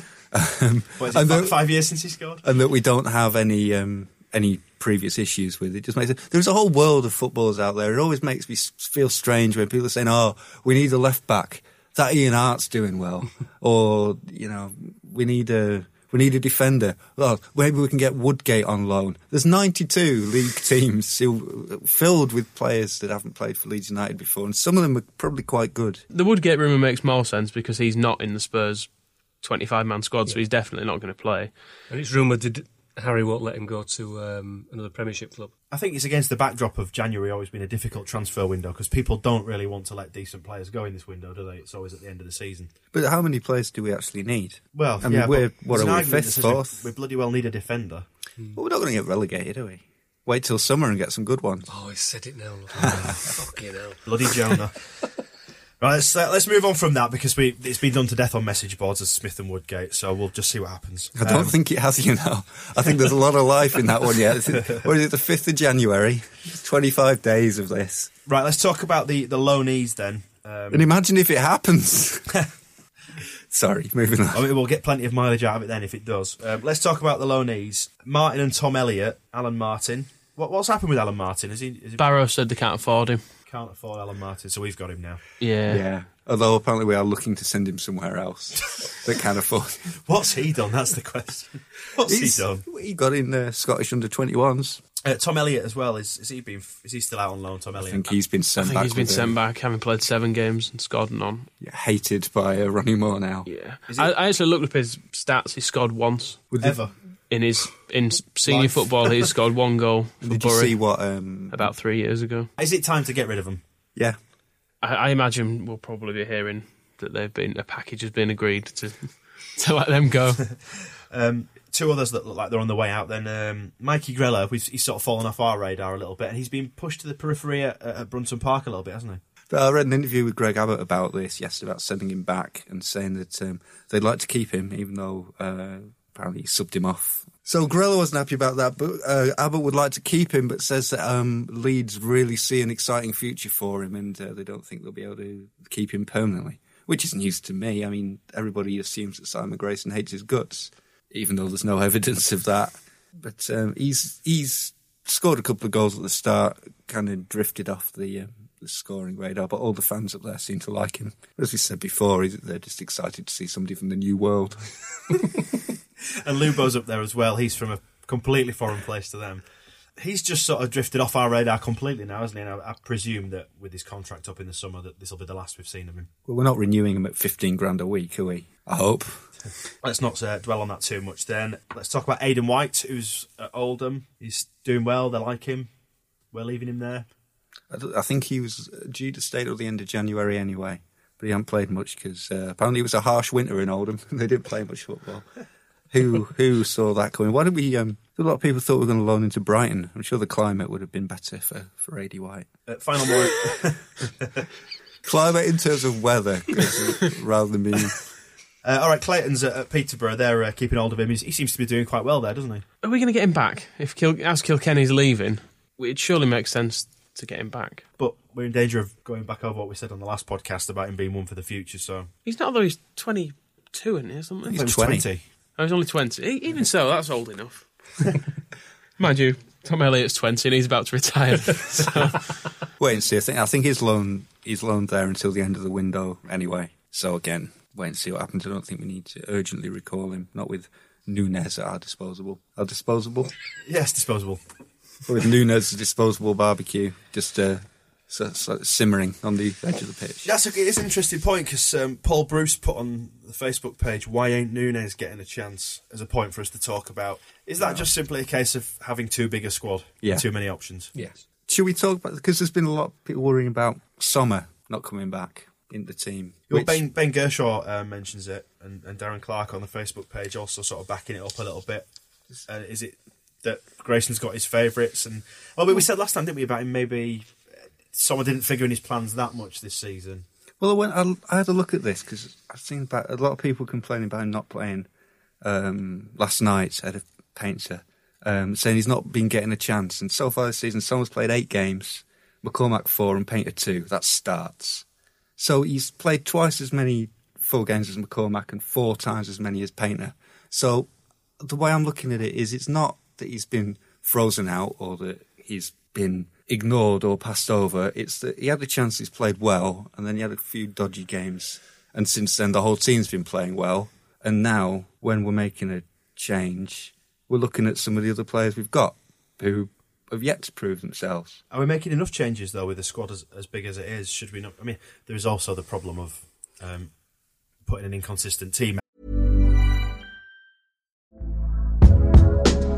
um, What is and it, that- five, five years since he scored? and that we don't have any um, any previous issues with it. Just makes it. There's a whole world of footballers out there. It always makes me feel strange when people are saying, "Oh, we need a left back." That Ian Harte's doing well, <laughs> or you know, we need a we need a defender. Well, maybe we can get Woodgate on loan. There's 92 league <laughs> teams filled with players that haven't played for Leeds United before, and some of them are probably quite good. The Woodgate rumour makes more sense because he's not in the Spurs 25 man squad, so he's definitely not going to play. And it's rumoured that Harry won't let him go to um, another Premiership club. I think it's against the backdrop of January always been a difficult transfer window because people don't really want to let decent players go in this window, do they? It's always at the end of the season. But how many players do we actually need? Well, I mean, yeah, we're- what are we, fifth, fourth? We, bloody well need a defender. Well, we're not going to get relegated, are we? Wait till summer and get some good ones. Oh, I said it now. look. <laughs> Fucking hell. Bloody Jonah. <laughs> right, let's uh, let's move on from that because we it's been done to death on message boards as Smith and Woodgate. So we'll just see what happens. I don't Um, think it has, you know. I think there's a lot of life in that one yet. Is it- What is it, the 5th of January? 25 days of this. Right, let's talk about the the loanees then. Um, And imagine if it happens. <laughs> Sorry, moving on. I mean, we'll get plenty of mileage out of it then if it does. Um, let's talk about the loanees. Martin and Tom Elliott, Alan Martin. What, what's happened with Alan Martin? Is he, is he Barrow said they can't afford him. Can't afford Alan Martin, so we've got him now. Yeah. Yeah. Although apparently we are looking to send him somewhere else <laughs> that can afford. What's he done? That's the question. What's He's- he done? He got in uh, Scottish under 21s. Uh, Tom Elliott as well. Is, is he been? Is he still out on loan? Tom Elliott. I think he's been I sent think back. he's been sent back, having played seven games and scored none. yeah, hated by uh, Ronnie Moore now. Yeah. I, I actually looked up his stats. He scored once With the- ever. In his in senior Life. football. He scored one goal for Did you Bury see what? Um, about three years ago. Is it time to get rid of him? yeah. I, I imagine we'll probably be hearing that they've been a package has been agreed to <laughs> to let them go. <laughs> Um, two others that look like they're on the way out. Then um, Mikey Grella, we've, he's sort of fallen off our radar a little bit, and he's been pushed to the periphery at, at Brunton Park a little bit, hasn't he? But I read an interview with Greg Abbott about this yesterday, about sending him back and saying that um, they'd like to keep him, even though uh, apparently he subbed him off. So Grella wasn't happy about that, but uh, Abbott would like to keep him, but says that um, Leeds really see an exciting future for him, and uh, they don't think they'll be able to keep him permanently. Which is news to me. I mean, everybody assumes that Simon Grayson hates his guts, even though there's no <laughs> evidence of that. But um, he's he's scored a couple of goals at the start, kind of drifted off the, um, the scoring radar. But all the fans up there seem to like him. As we said before, they're just excited to see somebody from the new world. <laughs> And Lubo's up there as well. He's from a completely foreign place to them. He's just sort of drifted off our radar completely now, hasn't he? And I, I presume that with his contract up in the summer, that this will be the last we've seen of him. Well, we're not renewing him at fifteen grand a week, are we? I hope. Let's not uh, dwell on that too much. Then let's talk about Aidan White, who's at Oldham. He's doing well. They like him. We're leaving him there. I, I think he was due to stay till the end of January anyway, but he hadn't played much because uh, apparently it was a harsh winter in Oldham. <laughs> And they didn't play much football. Who who saw that coming? Why did we? Um, a lot of people thought we were going to loan into Brighton. I'm sure the climate would have been better for for Aidy White. Uh, final more. <laughs> Climate in terms of weather, rather than being. Uh, all right, Clayton's at, at Peterborough. They're uh, keeping hold of him. He's, he seems to be doing quite well there, doesn't he? Are we going to get him back? If Kil- as Kilkenny's leaving, it surely makes sense to get him back. But we're in danger of going back over what we said on the last podcast about him being one for the future. So He's not though. He's twenty two, isn't he? Or something. He's He was 20. Oh, he's only twenty. E- Even so, that's old enough. <laughs> Mind you, Tom Elliott's twenty and he's about to retire. <laughs> so, Wait and see. I think I think he's loaned he's loaned there until the end of the window anyway. So again, wait and see what happens. I don't think we need to urgently recall him. Not with Nunez at our disposable. Our disposable. yes, disposable. with Nunez' disposable barbecue just uh, so, so simmering on the edge of the pitch. That's a, it's an interesting point because um, Paul Bruce put on the Facebook page, "Why ain't Nunez getting a chance?" as a point for us to talk about. Is that just simply a case of having too big a squad, Yeah. too many options? Yes. Should we talk about because there's been a lot of people worrying about Somma not coming back in the team. Well, which- Ben, ben Gershaw uh, mentions it, and, and Darren Clark on the Facebook page also sort of backing it up a little bit. Uh, is it that Grayson's got his favourites? And well, we, we said last time, didn't we, about him maybe Somma didn't figure in his plans that much this season. Well, I, went, I, I had a look at this because I've seen about, a lot of people complaining about him not playing um, last night at of Paynter, um, saying he's not been getting a chance. And so far this season, Somma's played eight games, McCormack four and Paynter two. That starts. So he's played twice as many full games as McCormack and four times as many as Paynter. So the way I'm looking at it is it's not that he's been frozen out or that he's been ignored or passed over. It's that he had a chance, he's played well, and then he had a few dodgy games. And since then, the whole team's been playing well. And now, when we're making a change, we're looking at some of the other players we've got who have yet to prove themselves. Are we making enough changes though with a squad as, as big as it is? Should we not? I mean, there is also the problem of um, putting an inconsistent team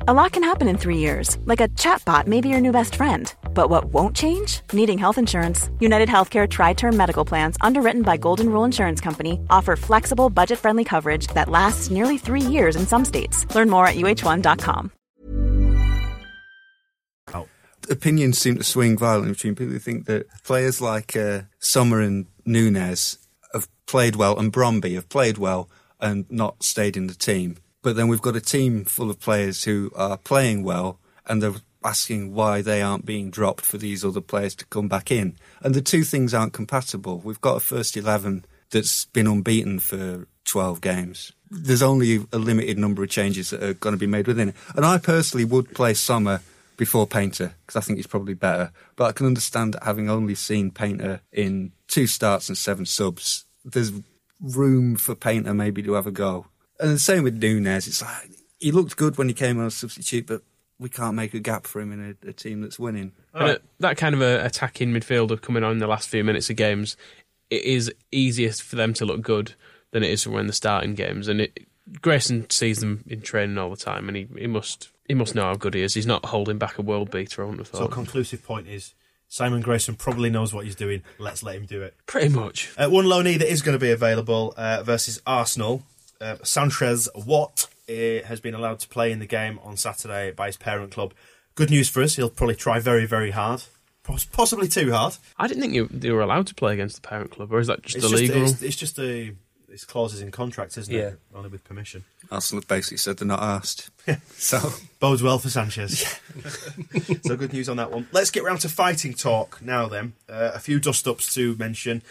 A lot can happen in three years, like a chatbot may be your new best friend. But what won't change? Needing health insurance. United Healthcare Tri Term Medical Plans, underwritten by Golden Rule Insurance Company, offer flexible, budget friendly coverage that lasts nearly three years in some states. Learn more at uh1.com. Opinions seem to swing violently between people who think that players like uh, and Nunez have played well and Bromby have played well and not stayed in the team. But then we've got a team full of players who are playing well and they're asking why they aren't being dropped for these other players to come back in. And the two things aren't compatible. We've got a first 11 that's been unbeaten for 12 games. There's only a limited number of changes that are going to be made within it. And I personally would play Somma before Paynter because I think he's probably better. But I can understand having only seen Paynter in two starts and seven subs, there's room for Paynter maybe to have a go. And the same with Nunez. It's like he looked good when he came on as a substitute, but we can't make a gap for him in a, a team that's winning. And that kind of a attacking midfielder coming on in the last few minutes of games, it is easiest for them to look good than it is for when they're starting games. And it, Grayson sees them in training all the time, and he, he must he must know how good he is. He's not holding back a world beater. I wouldn't have So, thought. conclusive point is Simon Grayson probably knows what he's doing. Let's let him do it. Pretty much. Uh, one loanee that is going to be available uh, versus Arsenal. Uh, Sanchez Watt uh, has been allowed to play in the game on Saturday by his parent club. Good news for us. He'll probably try very, very hard. Possibly too hard. I didn't think you, they were allowed to play against the parent club, or is that just It's illegal? Just, it's, it's just a. It's clauses in contracts, isn't Yeah. it? Only with permission. Arsenal have basically said they're not asked. <laughs> so Bodes well for Sanchez. <laughs> so good news on that one. Let's get round to fighting talk now. Then uh, a few dust ups to mention.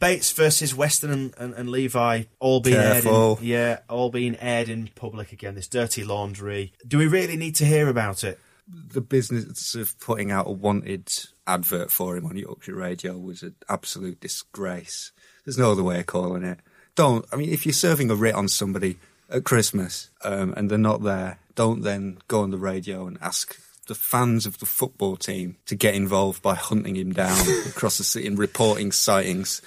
Bates versus Weston and, and, and Levi all being Careful. aired. In, yeah, all being aired in public again. This dirty laundry. Do we really need to hear about it? the business of putting out a wanted advert for him on Yorkshire Radio was an absolute disgrace. There's no other way of calling it. Don't. I mean, if you're serving a writ on somebody at Christmas um, and they're not there, don't then go on the radio and ask the fans of the football team to get involved by hunting him down <laughs> across the city and reporting sightings.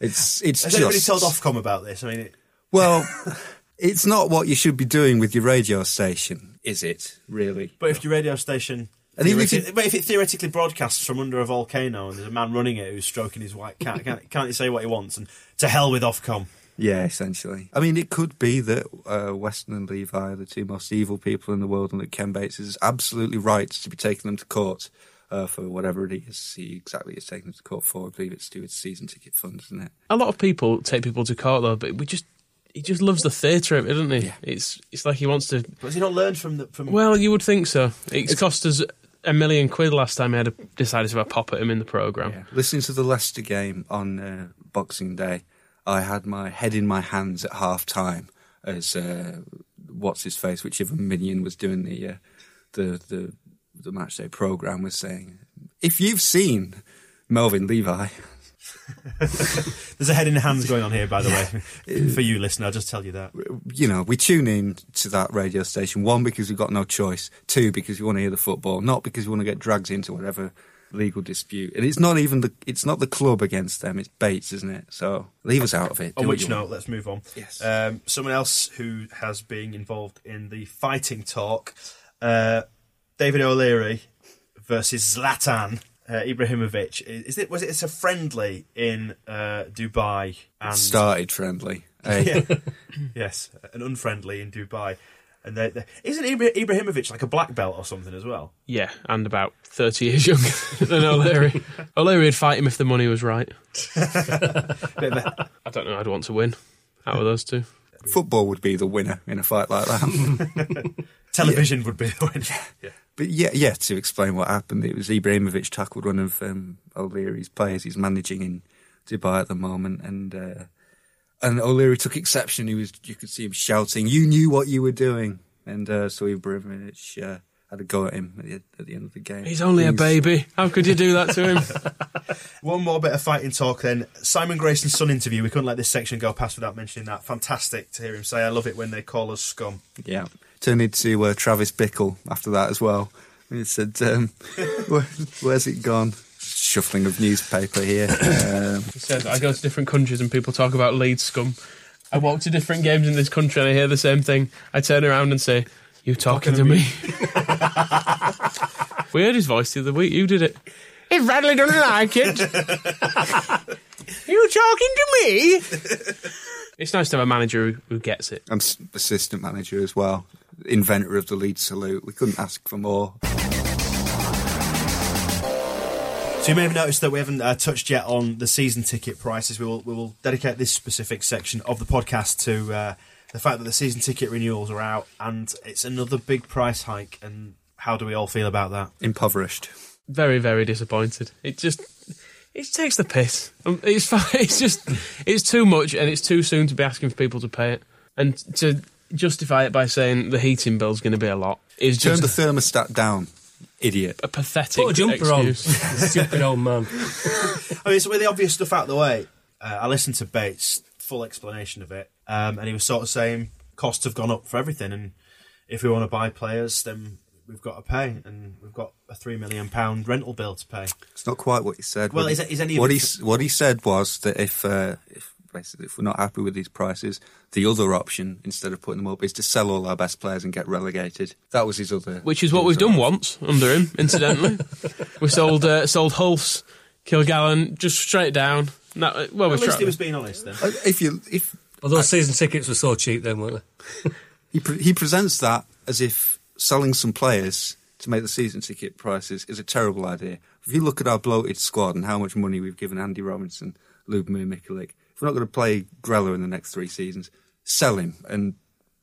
It's it's Has just anybody told Ofcom about this? I mean, it, well. <laughs> It's not what you should be doing with your radio station, is it? Really? but if your radio station. And even if you- but if it theoretically broadcasts from under a volcano and there's a man running it who's stroking his white cat, can't, can't he say what he wants? And to hell with Ofcom. Yeah, essentially. I mean, it could be that uh, Weston and Levi are the two most evil people in the world, and that Ken Bates is absolutely right to be taking them to court uh, for whatever it is he exactly is taking them to court for. I believe it's to do with season ticket funds, isn't it? A lot of people take people to court though, but we just he just loves the theatre of it, doesn't he? It's it's like he wants to. But has he not learned from the. From, Well, you would think so. It's, cost us a million quid last time I had a, decided to have a pop at him in the programme. Listening to the Leicester game on uh, Boxing Day, I had my head in my hands at half time as uh, what's his face, whichever minion was doing the uh, the the the match day program was saying, if you've seen Melvyn Levi. <laughs> There's a head in the hands going on here, by the way. <laughs> For you, listener, I'll just tell you that. you know, we tune in to that radio station. One, because we've got no choice. Two, because we want to hear the football. Not because we want to get dragged into whatever legal dispute. And it's not even the it's not the club against them. It's Bates, isn't it? So leave us out of it. On which note, let's move on. Yes. Um, someone else who has been involved in the fighting talk, uh, David O'Leary versus Zlatan uh, Ibrahimovic. Is it? Was it? It's a friendly in uh, Dubai and started friendly. eh? <laughs> yeah. <laughs> yes, an unfriendly in Dubai. And they, they, isn't Ibra- Ibrahimovic like a black belt or something as well? Yeah, and about 30 years younger <laughs> than O'Leary. O'Leary would fight him if the money was right. Bit of a- I don't know, I'd want to win out of those two. Football would be the winner in a fight like that. television would be the winner. Yeah. But yeah, yeah. To explain what happened, it was Ibrahimovic tackled one of um, O'Leary's players. He's managing in Dubai at the moment, and uh, and O'Leary took exception. He was, you could see him shouting, "You knew what you were doing!" And uh, so Ibrahimovic uh, had a go at him at the, at the end of the game. He's only a baby. How could you do that to him? <laughs> One more bit of fighting talk then. Simon Grayson's son interview. We couldn't let this section go past without mentioning that. Fantastic to hear him say, I love it when they call us scum. Yeah, turned into uh, Travis Bickle after that as well. He said, um, <laughs> Where, "Where's it gone?" Shuffling of newspaper here. Um, <laughs> He said, I go to different countries and people talk about Leeds scum. I walk to different games in this country and I hear the same thing. I turn around and say, You talking to me? <laughs> we heard his voice the other week. You did it. If Bradley doesn't like it, you talking to me? It's nice to have a manager who, who gets it. and s- assistant manager as well, inventor of the lead salute. We couldn't ask for more. So you may have noticed that we haven't uh, touched yet on the season ticket prices. We will we will dedicate this specific section of the podcast to uh, the fact that the season ticket renewals are out, and it's another big price hike. And how do we all feel about that? Impoverished. Very, very disappointed. It just. It takes the piss. Um, It's <laughs> fine. It's just, it's too much, and it's too soon to be asking for people to pay it, and to justify it by saying the heating bill's going to be a lot is Turn just the thermostat down, idiot. a pathetic Put a jumper excuse. on. <laughs> Stupid old man. <laughs> I mean, so with the obvious stuff out of the way, uh, I listened to Bates' full explanation of it, um, and he was sort of saying costs have gone up for everything, and if we want to buy players, then we've got to pay, and we've got a three million pound rental bill to pay. It's not quite what he said. Well, What is he- it- is any of what it- he s- what he said was that if uh, if basically, if we're not happy with these prices, the other option, instead of putting them up, is to sell all our best players and get relegated. That was his other. Which is what we've done once under him, incidentally. <laughs> we sold uh, sold Hulse, Kilgallon, just straight down. No, uh, well, At we least tried. he was being honest then. Uh, If you if Although season tickets were so cheap then, weren't they? <laughs> he pre- he presents that as if selling some players to make the season ticket prices is a terrible idea. If you look at our bloated squad and how much money we've given Andy Robinson, Lubomir Michalik, we're not going to play Grella in the next three seasons, sell him and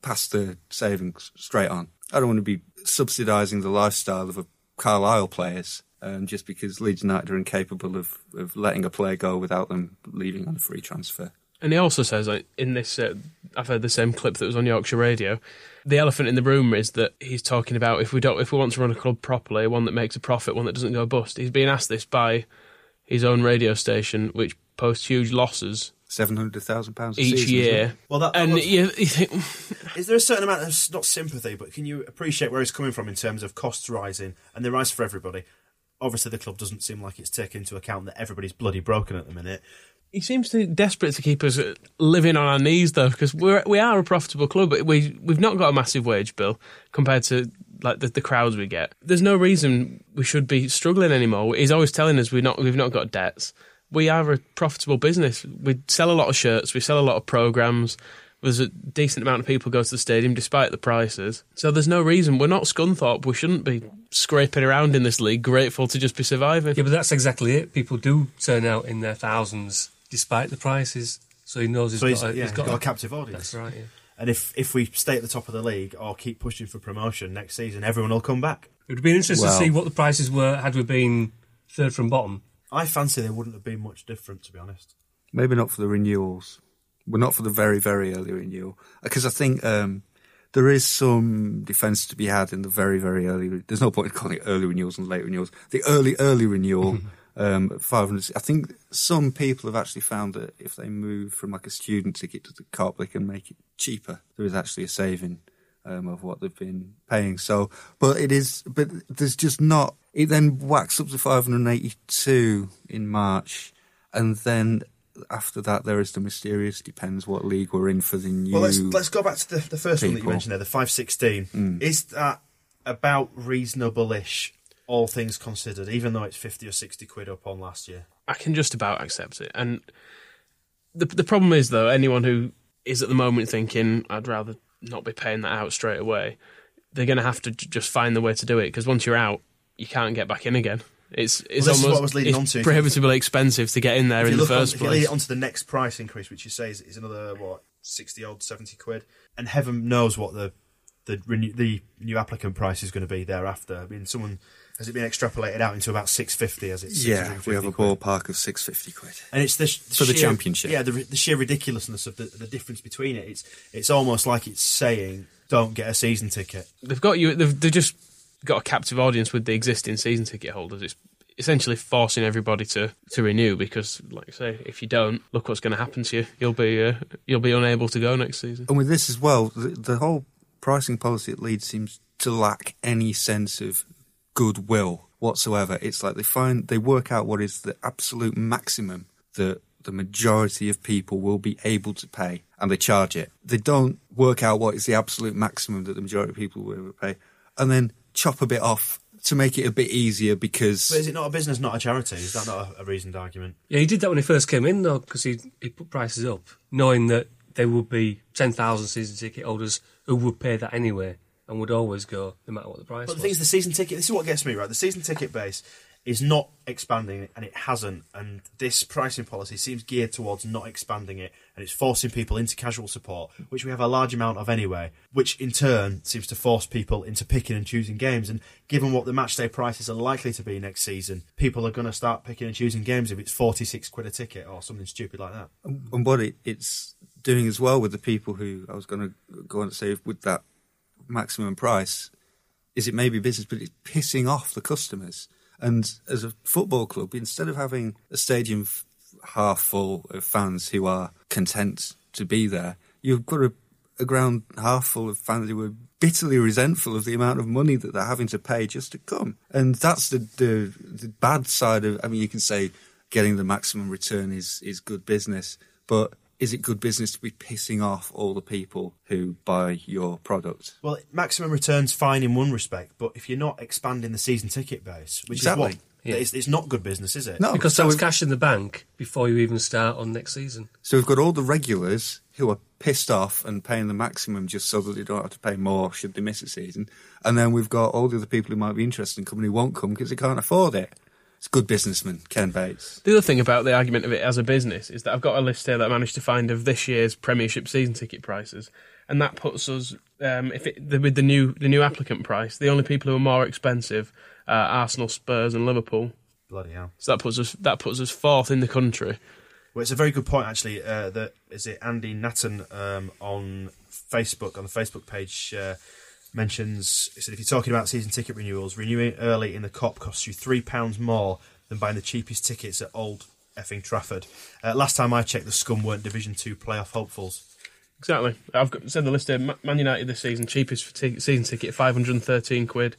pass the savings straight on. I don't want to be subsidising the lifestyle of a Carlisle players um, just because Leeds United are incapable of, of letting a player go without them leaving on a free transfer. And he also says, like, in this, uh, I've heard the same clip that was on Yorkshire Radio. The elephant in the room is that he's talking about if we don't, if we want to run a club properly, one that makes a profit, one that doesn't go bust. He's being asked this by his own radio station, which posts huge losses Seven hundred thousand pounds each year. Well, that- that and was- you, you think, <laughs> Is there a certain amount of not sympathy, but can you appreciate where he's coming from in terms of costs rising and they rise for everybody? Obviously, the club doesn't seem like it's taking into account that everybody's bloody broken at the minute. he seems to desperate to keep us uh, living on our knees though, because we're we are a profitable club, but we we've not got a massive wage bill compared to like the, the crowds we get. There's no reason we should be struggling anymore. He's always telling us we're not we've not got debts. We are a profitable business. We sell a lot of shirts. We sell a lot of programs. There's a decent amount of people go to the stadium despite the prices. So there's no reason we're not Scunthorpe. We shouldn't be scraping around in this league, grateful to just be surviving. Yeah, but that's exactly it. People do turn out in their thousands despite the prices. So he knows he's So got, a, yeah, he's he's got, got, a, a captive audience. That's right. Yeah. And if, if we stay at the top of the league or keep pushing for promotion next season, everyone will come back. It would be interesting Well- to see what the prices were had we been third from bottom. I fancy there wouldn't have been much different, to be honest. Maybe not for the renewals. Well, not for the very, very early renewal. Because I think um, there is some defence to be had in the very, very early. Re- There's no point in calling it early renewals and late renewals. The early, early renewal, <laughs> um, 500. I think some people have actually found that if they move from like a student ticket to the Kop, they can make it cheaper. There is actually a saving. Um, of what they've been paying, so but it is, but there's just not. It then whacks up to 582 in March, and then after that there is the mysterious depends what league we're in for the new Well, let's let's go back to the, the first one that you mentioned there, the five sixteen. Mm. Is that about reasonable-ish, all things considered, even though it's fifty or sixty quid up on last year? I can just about accept it. And the the problem is though, anyone who is at the moment thinking I'd rather not be paying that out straight away, they're going to have to j- just find the way to do it because once you're out, you can't get back in again. It's it's this is almost what I was leading it's on to. prohibitively expensive to get in there If in you the look on, first if you lead place. it onto the next price increase, which you say is, is another what sixty odd, seventy quid, and heaven knows what the the renew, the new applicant price is going to be thereafter. I mean, someone has it been extrapolated out into about six fifty? As it's yeah we have a 650 quid? ballpark of 650 quid and it's the, sh- For the championship. Yeah, the, the sheer ridiculousness of the, the difference between it. It's it's almost like it's saying, "Don't get a season ticket." They've got you. They've, they've just got a captive audience with the existing season ticket holders. It's essentially forcing everybody to, to renew because, like I say, if you don't, look what's going to happen to you. You'll be uh, you'll be unable to go next season. and with this as well the, the whole pricing policy at Leeds seems to lack any sense of goodwill whatsoever it's like they find they work out what is the absolute maximum that the majority of people will be able to pay and they charge it they don't work out what is the absolute maximum that the majority of people will pay and then chop a bit off to make it a bit easier because But is it not a business, not a charity? Is that not a, a reasoned argument? Yeah, he did that when he first came in, though, because he, he put prices up, knowing that there would be 10,000 season ticket holders who would pay that anyway and would always go no matter what the price But the was. thing is, the season ticket. This is what gets me right. The season ticket base is not expanding, and it hasn't. And this pricing policy seems geared towards not expanding it, and it's forcing people into casual support, which we have a large amount of anyway. Which in turn seems to force people into picking and choosing games. And given what the matchday prices are likely to be next season, people are going to start picking and choosing games if it's forty-six quid a ticket or something stupid like that. and what it, it's doing as well with the people who I was going to go on to say with that maximum price is it may be business, but it's pissing off the customers. And as a football club, instead of having a stadium half full of fans who are content to be there, you've got a, a ground half full of fans who are bitterly resentful of the amount of money that they're having to pay just to come. And that's the, the, the bad side of, I mean, you can say getting the maximum return is, is good business, but is it good business to be pissing off all the people who buy your product? Well, maximum returns fine in one respect, but if you're not expanding the season ticket base, which Exactly. is what it's, it's not good business, is it? No, Because so that's we've, cash in the bank before you even start on next season. so we've got all the regulars who are pissed off and paying the maximum just so that they don't have to pay more should they miss a season, and then we've got all the other people who might be interested in coming who won't come because they can't afford it. It's good businessman, Ken Bates. The other thing about the argument of it as a business is that I've got a list here that I managed to find of this year's Premiership season ticket prices, and that puts us um, if it, the, with the new the new applicant price, the only people who are more expensive are Arsenal, Spurs, and Liverpool. Bloody hell. So that puts us that puts us fourth in the country. Well, it's a very good point, actually. Uh, that is it. Andy Natton um, on Facebook on the Facebook page uh, mentions. He said if you're talking about season ticket renewals, renewing early in the Kop costs you three pounds more than buying the cheapest tickets at Old effing Trafford. Uh, last time I checked, the scum weren't Division Two playoff hopefuls. Exactly. I've got, said the list here. Man United this season cheapest for t- season ticket five hundred and thirteen quid.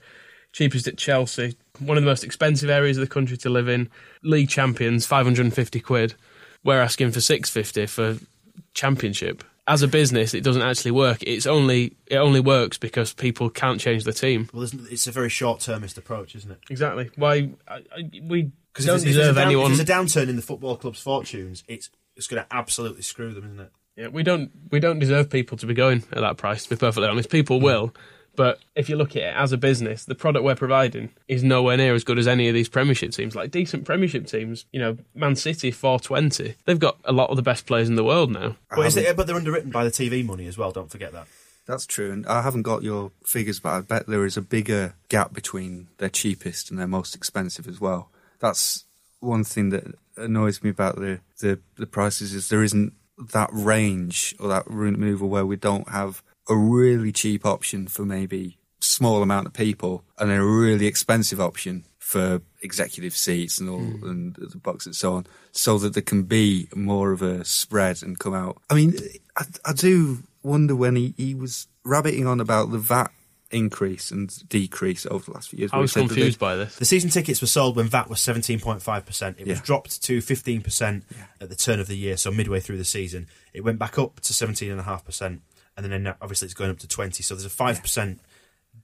Cheapest at Chelsea, one of the most expensive areas of the country to live in. League champions five hundred and fifty quid. We're asking for six fifty for championship. As a business, it doesn't actually work. It's only it only works because people can't change the team. Well, it's a very short-termist approach, isn't it? Exactly. Why I, I, we Because don't if, there's- if, deserve down- anyone. if there's a downturn in the football club's fortunes, it's it's going to absolutely screw them, isn't it? Yeah, we don't we don't deserve people to be going at that price. To be perfectly honest, people hmm. will. But if you look at it as a business, the product we're providing is nowhere near as good as any of these Premiership teams. Like decent Premiership teams, you know, Man City four twenty. They've got a lot of the best players in the world now. But, is it, but they're underwritten by the TV money as well. Don't forget that. That's true, and I haven't got your figures, but I bet there is a bigger gap between their cheapest and their most expensive as well. That's one thing that annoys me about the the, the prices is there isn't that range or that room to maneuver where we don't have a really cheap option for maybe small amount of people and a really expensive option for executive seats and all hmm. and the box and so on, so that there can be more of a spread and come out. I mean, I, I do wonder when he, he was rabbiting on about the VAT increase and decrease over the last few years. I was said that they- confused by this. The season tickets were sold when VAT was 17.5%. It was dropped to 15% at the turn of the year, so midway through the season. It went back up to 17.5%, and then obviously it's going up to 20 So there's a 5%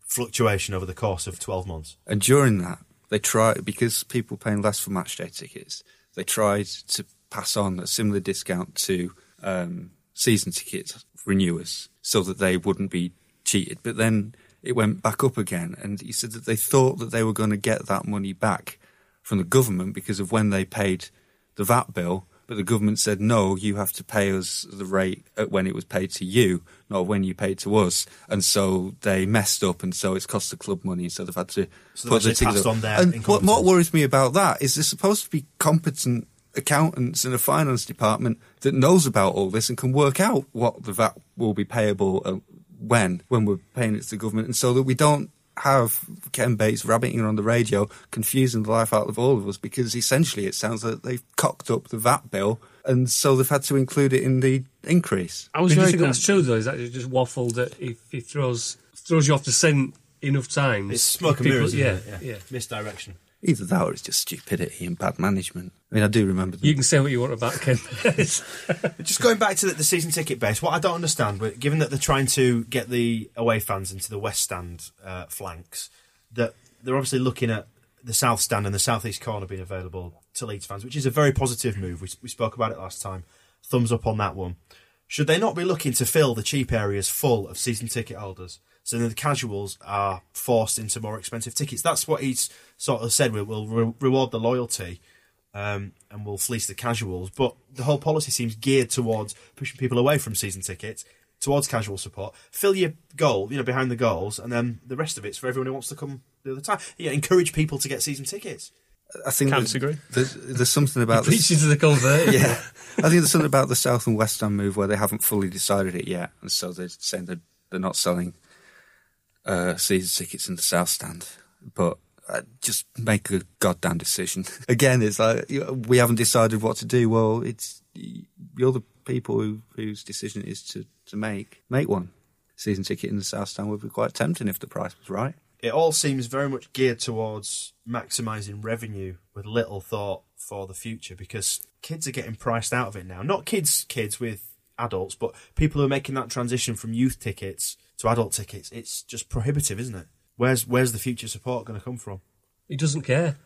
fluctuation over the course of 12 months. And during that, they tried because people paying less for match day tickets. They tried to pass on a similar discount to um, season ticket renewers, so that they wouldn't be cheated. But then it went back up again, and he said that they thought that they were going to get that money back from the government because of when they paid the VAT bill. But the government said, no, you have to pay us the rate at when it was paid to you, not when you paid to us. And so they messed up, and so it's cost the club money, so they've had to So put the tickets on there. And what, what worries me about that is there's supposed to be competent accountants in a finance department that knows about all this and can work out what the VAT will be payable uh, when, when we're paying it to the government, and so that we don't have Ken Bates rabbiting on the radio, confusing the life out of all of us, because essentially it sounds like they've cocked up the VAT bill, and so they've had to include it in the increase. I I was mean, do you very think that's true though? Is that just waffle that if he throws throws you off the scent enough times? It's smoke and mirrors, yeah, isn't yeah. Misdirection. Either that or it's just stupidity and bad management. I mean, I do remember the You can say what you want about Ken Bates. <laughs> Just going back to the, the season ticket base, what I don't understand, given that they're trying to get the away fans into the west stand uh, flanks, that they're obviously looking at the south stand and the southeast corner being available to Leeds fans, which is a very positive move. We, we spoke about it last time. Thumbs up on that one. Should they not be looking to fill the cheap areas full of season ticket holders? So then the casuals are forced into more expensive tickets. That's what he's sort of said. We'll, we'll re- reward the loyalty um, and we'll fleece the casuals. But the whole policy seems geared towards pushing people away from season tickets towards casual support. Fill your goal, you know, behind the goals, and then the rest of it's for everyone who wants to come the other time. Yeah, encourage people to get season tickets. I think Can't that disagree. There's, there's something about <laughs> this. Preaching to the convert. <laughs> yeah, I think there's something about the South and West Ham move where they haven't fully decided it yet, and so they're saying that they're not selling uh, season tickets in the South Stand. But uh, just make a goddamn decision. <laughs> Again, it's like we haven't decided what to do. Well, it's you're the people who, whose decision it is to, to make. Make one. Season ticket in the South Stand would be quite tempting if the price was right. it all seems very much geared towards maximising revenue with little thought for the future because kids are getting priced out of it now. Not kids, kids with adults, but people who are making that transition from youth tickets to adult tickets. It's just prohibitive, isn't it? Where's where's the future support going to come from? He doesn't care.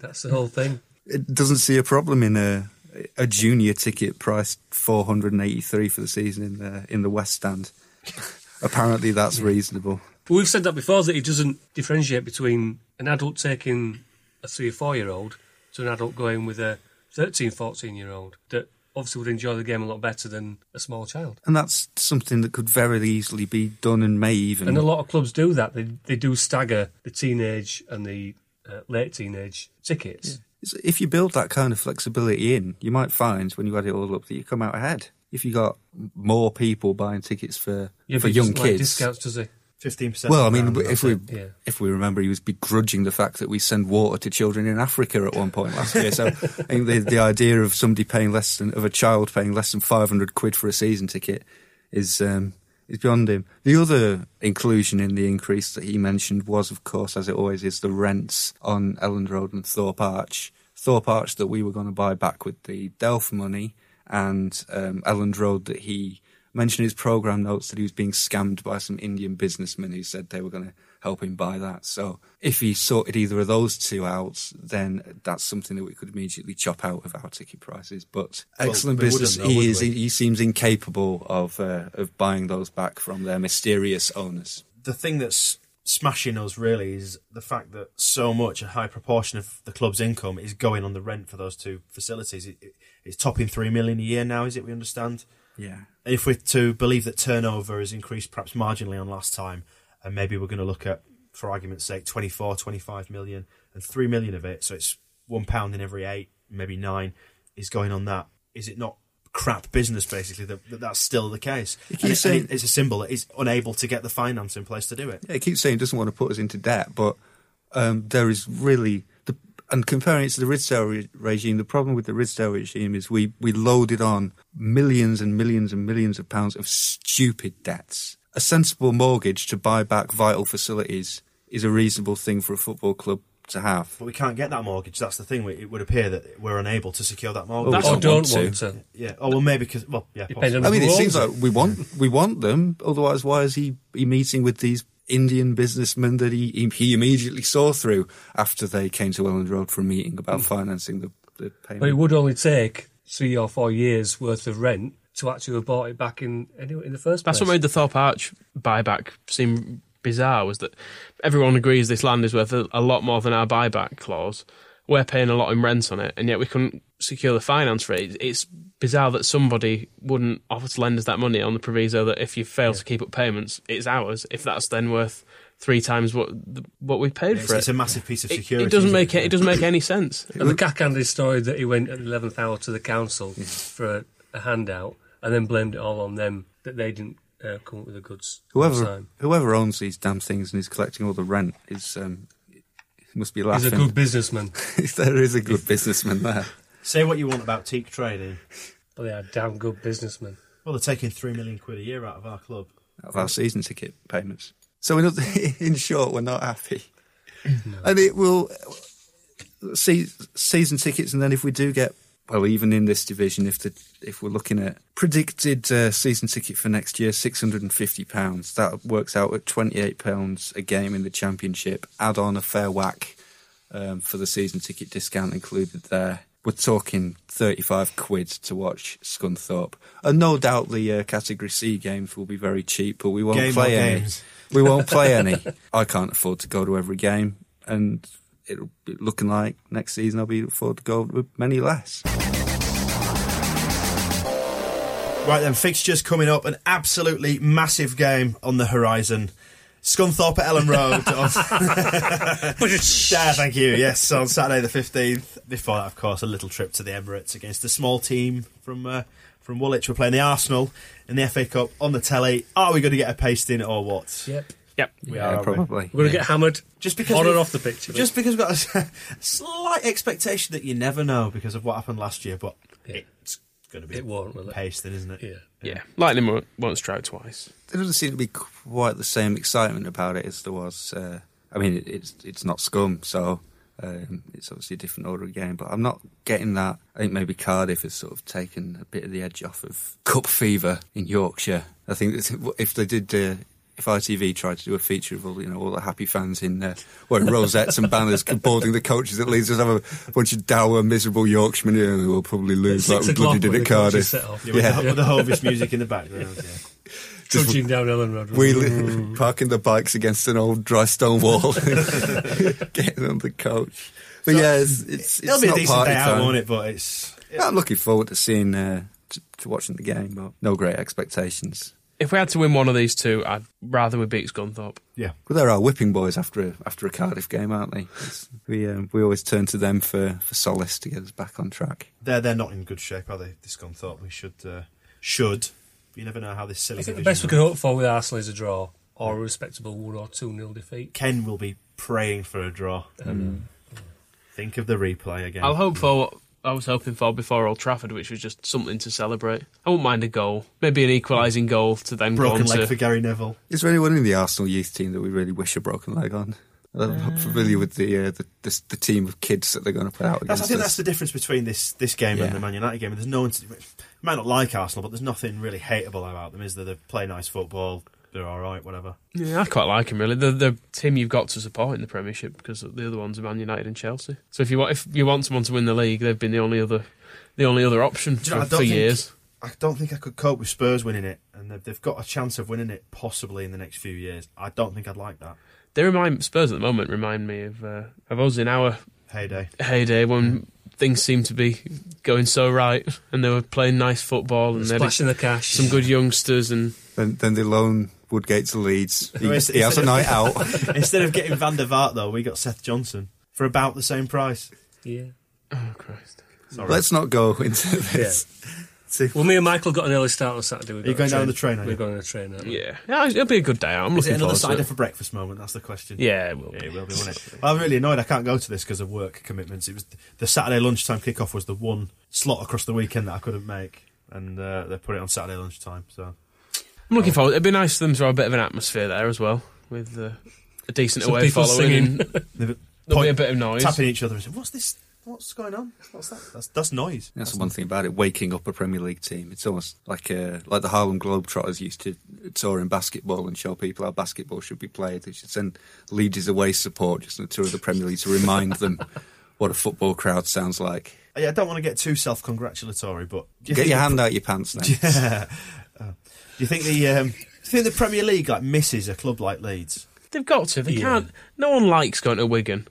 That's the whole thing. It doesn't see a problem in a a junior ticket priced 483 for the season in the in the West Stand. <laughs> Apparently, that's reasonable. But we've said that before that he doesn't differentiate between an adult taking a three or four year old to an adult going with a 13, 14 year old that obviously would enjoy the game a lot better than a small child. And that's something that could very easily be done and may even. And a lot of clubs do that. They they do stagger the teenage and the uh, late teenage tickets. If you build that kind of flexibility in, you might find when you add it all up that you come out ahead. If you got more people buying tickets for Yeah, for young doesn't like kids, discounts, does he? Fifteen percent. Well, I mean, if we Yeah. if we remember, he was begrudging the fact that we send water to children in Africa at one point last year. So <laughs> I think the the idea of somebody paying less than of a child paying less than five hundred quid for a season ticket is um, is beyond him. The other inclusion in the increase that he mentioned was, of course, as it always is, the rents on Elland Road and Thorpe Arch. Thorpe Arch that we were going to buy back with the Delph money, and um, Elland Road that he mentioned in his program notes that he was being scammed by some Indian businessmen who said they were going to help him buy that. So if he sorted either of those two out, then that's something that we could immediately chop out of our ticket prices. But Well, excellent business. though, he is. we? He seems incapable of uh, of buying those back from their mysterious owners. the thing that's smashing us really is the fact that so much, a high proportion of the club's income is going on the rent for those two facilities. It, it, it's topping three million a year now, is it? We understand. Yeah. If we're to believe that turnover has increased perhaps marginally on last time, and maybe we're going to look at, for argument's sake, 24, 25 million, and 3 million of it, so it's one pound in every eight, maybe nine, is going on that. Is it not crap business, basically, that, that that's still the case? keep And, it- saying- and it- it's a symbol that is unable to get the finance in place to do it. Yeah, he keeps saying he doesn't want to put us into debt, but um, there is really the and comparing it to the Ridsdale re- regime, the problem with the Ridsdale regime is we we loaded on millions and millions and millions of pounds of stupid debts. A sensible mortgage to buy back vital facilities is a reasonable thing for a football club to have. But we can't get that mortgage. That's the thing. We- It would appear that we're unable to secure that mortgage. Well, we Or don't don't want want to. to. yeah. Oh well, maybe because well, yeah. Depending possibly. I mean, it seems owns like we want we want them. Otherwise, why is he, he meeting with these Indian businessmen that he, he he immediately saw through after they came to Elland Road for a meeting about mm. financing the, the payment? But it would only take three or four years worth of rent to actually have bought it back in anyway, in the first place. That's what made the Thorpe Arch buyback seem bizarre. Was that everyone agrees this land is worth a, a lot more than our buyback clause. We're paying a lot in rent on it, and yet we couldn't secure the finance for it. It's bizarre that somebody wouldn't offer to lend us that money on the proviso that if you fail to keep up payments, it's ours. If that's then worth three times what the, what we paid It's, for it's it. It's a massive piece of security. it, doesn't make it, it doesn't make any sense. And the cack-handed story that he went at the eleventh hour to the council for a, a handout, and then blamed it all on them that they didn't uh, come up with the goods. Whoever time. whoever owns these damn things and is collecting all the rent is um, must be He's laughing. a good businessman. <laughs> there is a good businessman there. Say what you want about Teak Trading. but they are damn good businessmen. Well, they're taking three million quid a year out of our club. Out of our season ticket payments. So in, other- <laughs> in short, we're not happy, and it will see season tickets. And then if we do get well, even in this division, if the if we're looking at predicted uh, season ticket for next year, six hundred and fifty pounds, that works out at twenty eight pounds a game in the championship. Add on a fair whack um, for the season ticket discount included there. We're talking 35 quid to watch Scunthorpe. And no doubt the uh, Category C games will be very cheap, but we won't Game play any. games? <laughs> We won't play any. <laughs> I can't afford to go to every game, and it'll be looking like next season I'll be afford to go to many less. Right then, fixtures coming up. An absolutely massive game on the horizon. Scunthorpe at Elland Road. <laughs> on- <laughs> yeah, thank you. Yes, on Saturday the fifteenth. Before that, of course, a little trip to the Emirates against a small team from uh, from Woolwich. We're playing the Arsenal in the FA Cup on the telly. Are we going to get a pasting or what? Yep. Yep. We Yeah, are aren't we? probably. We're going to get hammered Just because on and off the pitch. Just because we've got a <laughs> slight expectation that you never know because of what happened last year, but Yeah. it's going to be It won't, will it? pasting, isn't it? yeah. Yeah. Lightning won't, won't strike twice. There doesn't seem to be quite the same excitement about it as there was uh, I mean, it, it's it's not scum, so um, it's obviously a different order of game. But I'm not getting that. I think maybe Cardiff has sort of taken a bit of the edge off of cup fever in Yorkshire. I think if they did. Uh, if ITV tried to do a feature of all you know all the happy fans in uh, wearing rosettes and banners <laughs> boarding the coaches at Leeds, just have a bunch of dour, miserable Yorkshiremen here who will probably lose like we bloody did at Cardiff. Yeah, with, the, with the Hovis music in the background. <laughs> Yeah. Just Trudging down Elland Road. Wheeling, <laughs> parking the bikes against an old dry stone wall, getting on the coach. But yeah, it's, it's, It'll it's be a not decent party day out, time. won't it? But it's Yeah, I'm looking forward to seeing uh, to, to watching the game, but no great expectations. If we had to win one of these two, I'd rather we beat Scunthorpe. yeah. Well, they're our whipping boys after a, after a Cardiff game, aren't they? It's- we um, we always turn to them for, for solace to get us back on track. They're they're not in good shape, are they? This gone thought we should uh, should. You never know how this silly. I think the best we can hope for with Arsenal is a draw or a respectable 1 or 2 nil defeat. Ken will be praying for a draw. Think of the replay again. I'll hope for what I was hoping for before Old Trafford, which was just something to celebrate. I wouldn't mind a goal, maybe an equalising goal to then go Broken on leg to. for Gary Neville. Is there anyone in the Arsenal youth team that we really wish a broken leg on? I'm not familiar with the, uh, the, the the team of kids that they're going to put out That's, I think us. that's the difference between this this game Yeah. and the Man United game. There's no one. To, might not like Arsenal, but there's nothing really hateable about them. Is there? They play nice football. They're all right. Whatever. Yeah, I quite like him really. The the team you've got to support in the Premiership because the other ones are Man United and Chelsea. So if you want if you want someone to win the league, they've been the only other the only other option Do you know, for, I don't for think- years. I don't think I could cope with Spurs winning it, and they've, they've got a chance of winning it possibly in the next few years. I don't think I'd like that. They remind Spurs at the moment remind me of uh, of us in our Heyday. heyday when things seemed to be going so right and they were playing nice football and they had Splashing the cash. some good youngsters and Then, then they loan Woodgate to Leeds. He, No, he has a it's- night out. <laughs> Instead of getting Van der Vaart, though, we got Seth Johnson for about the same price. Yeah. oh Christ. Sorry. Let's not go into this. See, <laughs> Well, me and Michael got an early start on Saturday. We Are you going down on the train, are We're you? going on a train. aren't we? Yeah. yeah, it'll be a good day out. I'm Is it looking another forward cider to for breakfast moment? That's the question. Yeah, it will. Yeah, Be. it will be, won't it? Well, I'm really annoyed I can't go to this because of work commitments. It was the Saturday lunchtime kickoff was the one slot across the weekend that I couldn't make, and uh, they put it on Saturday lunchtime. So I'm looking forward. It'd be nice for them to have a bit of an atmosphere there as well with uh, a decent Some away people following. singing. <laughs> There'll be a bit of noise. tapping each other and saying, "What's this? What's going on? What's that? That's, that's noise." That's the one thing about it. Waking up a Premier League team, it's almost like uh, like the Harlem Globetrotters used to tour in basketball and show people how basketball should be played. They should send Leeds away support just on a tour of the Premier League to remind them <laughs> what a football crowd sounds like. Yeah, I don't want to get too self-congratulatory, but you Get your hand out your pants then. <laughs> Yeah. Do you think the um, do you think the Premier League like misses a club like Leeds? They've got to. They Yeah. can't. No one likes going to Wigan.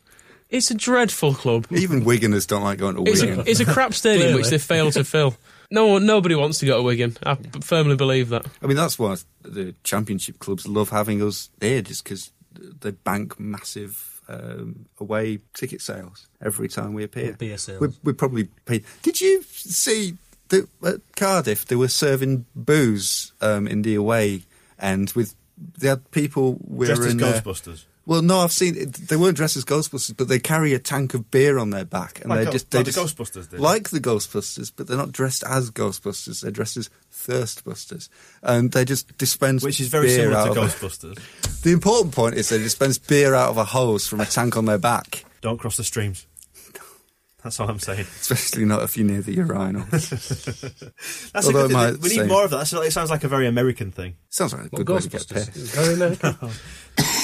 It's a dreadful club. Even Wiganers don't like going to It's Wigan. a, it's a crap stadium which they fail to <laughs> fill. No one, nobody wants to go to Wigan. I b- firmly believe that. I mean, that's why the Championship clubs love having us there, just because they bank massive um, away ticket sales every time we appear. Beer sales. We, we probably paid. Did you see that at Cardiff they were serving booze um, in the away end with they had people Dressed as wearing uh, Ghostbusters. well, no, I've seen. They weren't dressed as Ghostbusters, but they carry a tank of beer on their back, and Like they just they like the Ghostbusters did. like the Ghostbusters, but they're not dressed as Ghostbusters. They're dressed as Thirstbusters, and they just dispense Which is very similar to a- Ghostbusters. <laughs> the important point is they dispense beer out of a hose from a tank on their back, Don't cross the streams. That's all I'm saying. especially not if you're near the urinal. <laughs> That's a Although good it thing. We need say- more of that. That's- It sounds like a very American thing. Sounds like a Well, good way to get paid. Ghostbusters. Very American.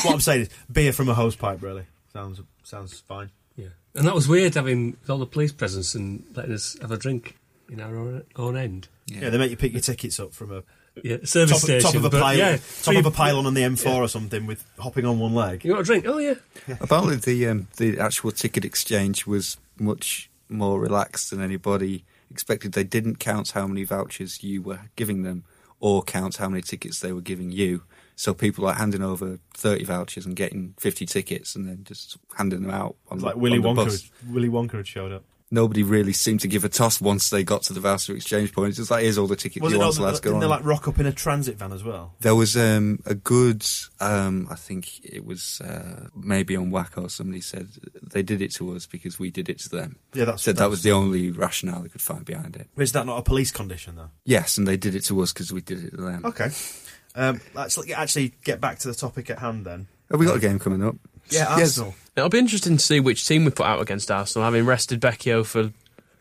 What I'm saying is beer from a hose pipe. Really sounds sounds fine. yeah. And that was weird having all the police presence and letting us have a drink in our own, own end. Yeah. they make you pick your tickets up from a Yeah, service top, station. top of a but pile, yeah, top three- of a pylon on the M4 or something with hopping on one leg. You want a drink? Oh yeah. Apparently, the um, the actual ticket exchange was much more relaxed than anybody expected. They didn't count how many vouchers you were giving them, or count how many tickets they were giving you. So people like handing over thirty vouchers and getting fifty tickets, and then just handing them out on It's the, like Willy on the Wonka. bus. had- Willy Wonka had showed up. Nobody really seemed to give a toss once they got to the voucher exchange point. It's just like, here's all the tickets Was you want, so let's go Didn't they on. like rock up in a transit van as well? There was um, a good, um, I think it was uh, maybe on WACCOE, somebody said they did it to us because we did it to them. Yeah, that's Said that was the only rationale they could find behind it. Is that not a police condition though? Yes, and they did it to us because we did it to them. Okay. Um, let's actually get back to the topic at hand then. Have we got a game coming up? Yeah, Yes. Arsenal. It'll be interesting to see which team we put out against Arsenal. Having rested Becchio for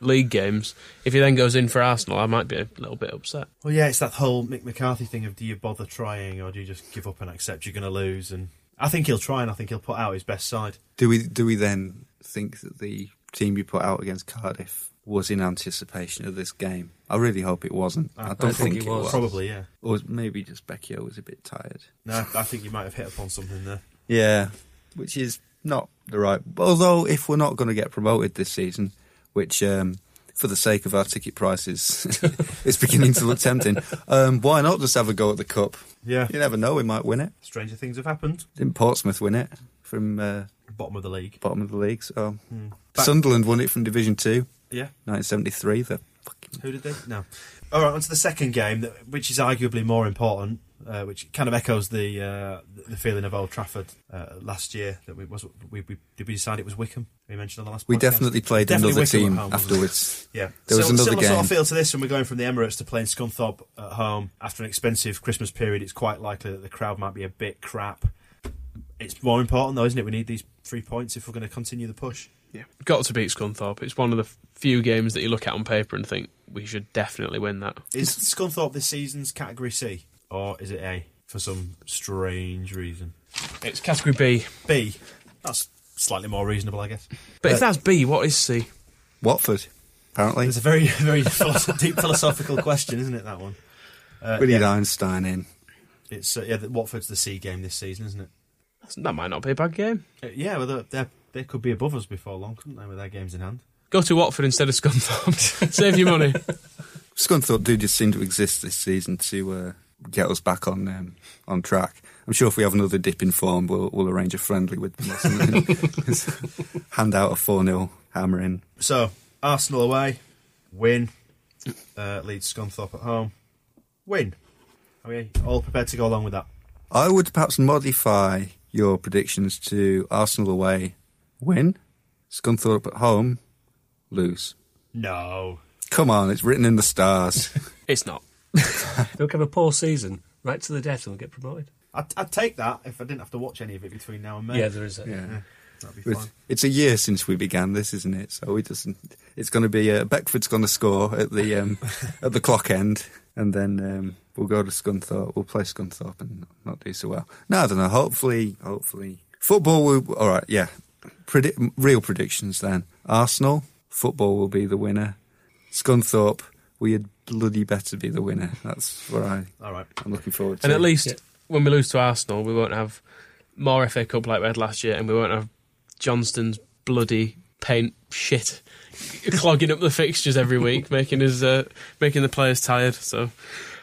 league games, if he then goes in for Arsenal, I might be a little bit upset. Well, yeah, it's that whole Mick McCarthy thing of do you bother trying or do you just give up and accept you're going to lose? And I think he'll try and I think he'll put out his best side. Do we do we then think that the team you put out against Cardiff was in anticipation of this game? I really hope it wasn't. I, don't think think, it it was. was. Probably, yeah. Or maybe just Becchio was a bit tired. No, I think you might have hit upon something there. Yeah, which is not the right. Although, if we're not going to get promoted this season, which um, for the sake of our ticket prices <laughs> is beginning to look tempting, um, why not just have a go at the cup? Yeah. You never know, we might win it. Stranger things have happened. Didn't Portsmouth win it from uh, Bottom of the league. bottom of the league? So Back- Sunderland won it from Division Two, Yeah. 1973. The fucking Who did they? No. All right, on to the second game, which is arguably more important, uh, which kind of echoes the uh, the feeling of Old Trafford uh, last year. That we was we, we did we decide it was Wycombe? We mentioned on the last. we podcast? definitely played Definitely another Wycombe team home, afterwards. <laughs> Yeah, There was Sil- another similar sort of game. feel to this when we're going from the Emirates to playing Scunthorpe at home after an expensive Christmas period. It's quite likely that the crowd might be a bit crap. It's more important though, isn't it? We need these three points if we're going to continue the push. Yeah, got to beat Scunthorpe. It's one of the few games that you look at on paper and think we should definitely win that. Is Scunthorpe this season's category C or is it A for some strange reason? It's category B. B. That's slightly more reasonable, I guess. But if that's B, what is C? Watford, apparently. It's a very, <laughs> very philosoph- deep philosophical question, isn't it? That one. Uh, we need yeah, Einstein in. it's uh, yeah. The, Watford's the C game this season, isn't it? That might not be a bad game. Uh, yeah, well, they're, they're, they could be above us before long, couldn't they, with their games in hand? Go to Watford instead of Scunthorpe. <laughs> Save your money. Scunthorpe do just seem to exist this season to uh, get us back on um, on track. I'm sure if we have another dip in form, we'll, we'll arrange a friendly with them. <laughs> Hand out a 4 0 hammering. So Arsenal away, win. Uh, Leeds Scunthorpe at home, win. Are we all prepared to go along with that? I would perhaps modify your predictions to Arsenal away, win, Scunthorpe at home, lose. No. Come on, it's written in the stars. <laughs> It's not. <laughs> They'll have a poor season right to the death and we'll get promoted. I'd, I'd take that if I didn't have to watch any of it between now and May. Yeah, there is a. yeah. that'd be fine. It's a year since we began this, isn't it? So we just it's going to be uh, Beckford's going to score at the um, <laughs> at the clock end, and then um, we'll go to Scunthorpe. We'll play Scunthorpe and not do so well. No, I don't know. Hopefully, hopefully, football. Will, all right, yeah. Predi- real predictions then. Arsenal football will be the winner. Scunthorpe, we had bloody better be the winner. That's what I All right. I'm looking forward to. And at least Yeah. when we lose to Arsenal, we won't have more FA Cup like we had last year, and we won't have Johnstone's bloody paint shit <laughs> clogging up the fixtures every week, making us uh, making the players tired. So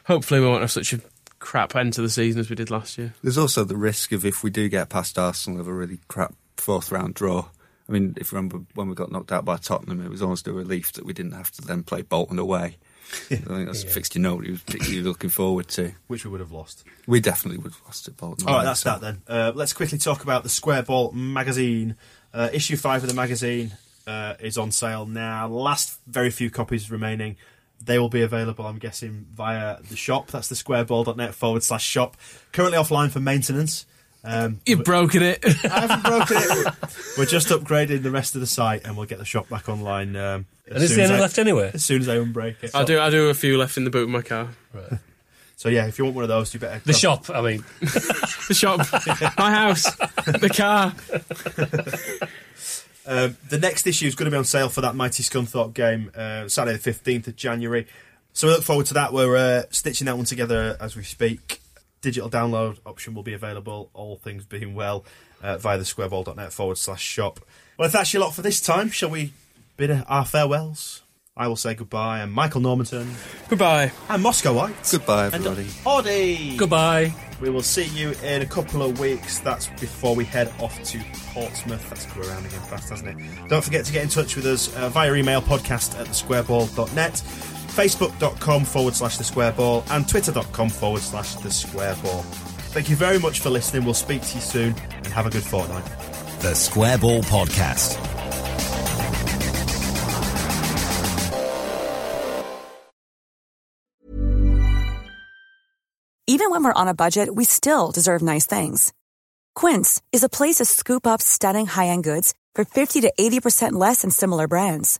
hopefully we won't have such a crap end to the season as we did last year. There's also the risk of if we do get past Arsenal of a really crap fourth round draw. I mean, if you remember when we got knocked out by Tottenham, it was almost a relief that we didn't have to then play Bolton away. I think that's a fixture nobody was particularly looking forward to. Which we would have lost. We definitely would have lost at Bolton. All right, that's so- that then. Uh, let's quickly talk about the Square Ball magazine. Uh, issue five of the magazine uh, is on sale now. Last very few copies remaining. They will be available, I'm guessing, via the shop. That's the squareball.net forward slash shop. Currently offline for maintenance. Um, You've broken it. I haven't broken it. <laughs> We're just upgrading the rest of the site and we'll get the shop back online. Um, as And is soon there as any I- left anyway? As soon as I unbreak it. I do. I do a few left in the boot of my car. So yeah, if you want one of those, you better. The shop, I mean. <laughs> The shop, my house, the car. <laughs> Um, the next issue is going to be on sale for that Mighty Scunthorpe game, uh, Saturday the 15th of January. So we look forward to that. We're uh, stitching that one together as we speak. Digital download option will be available, all things being well, uh, via the squareball.net forward slash shop. Well, if that's your lot for this time, shall we bid our farewells? I will say goodbye. And Michael Normanton Goodbye. and Moscow White. Goodbye, And everybody. Audie. Goodbye. We will see you in a couple of weeks. That's before we head off to Portsmouth. That's come around again fast, hasn't it? Don't forget to get in touch with us uh, via email podcast at thesquareball.net, facebook.com forward slash the square ball, and twitter.com forward slash the square ball. Thank you very much for listening. We'll speak to you soon and have a good fortnight. The Square Ball Podcast. Even when we're on a budget, we still deserve nice things. Quince is a place to scoop up stunning high-end goods for 50 to 80% less than similar brands.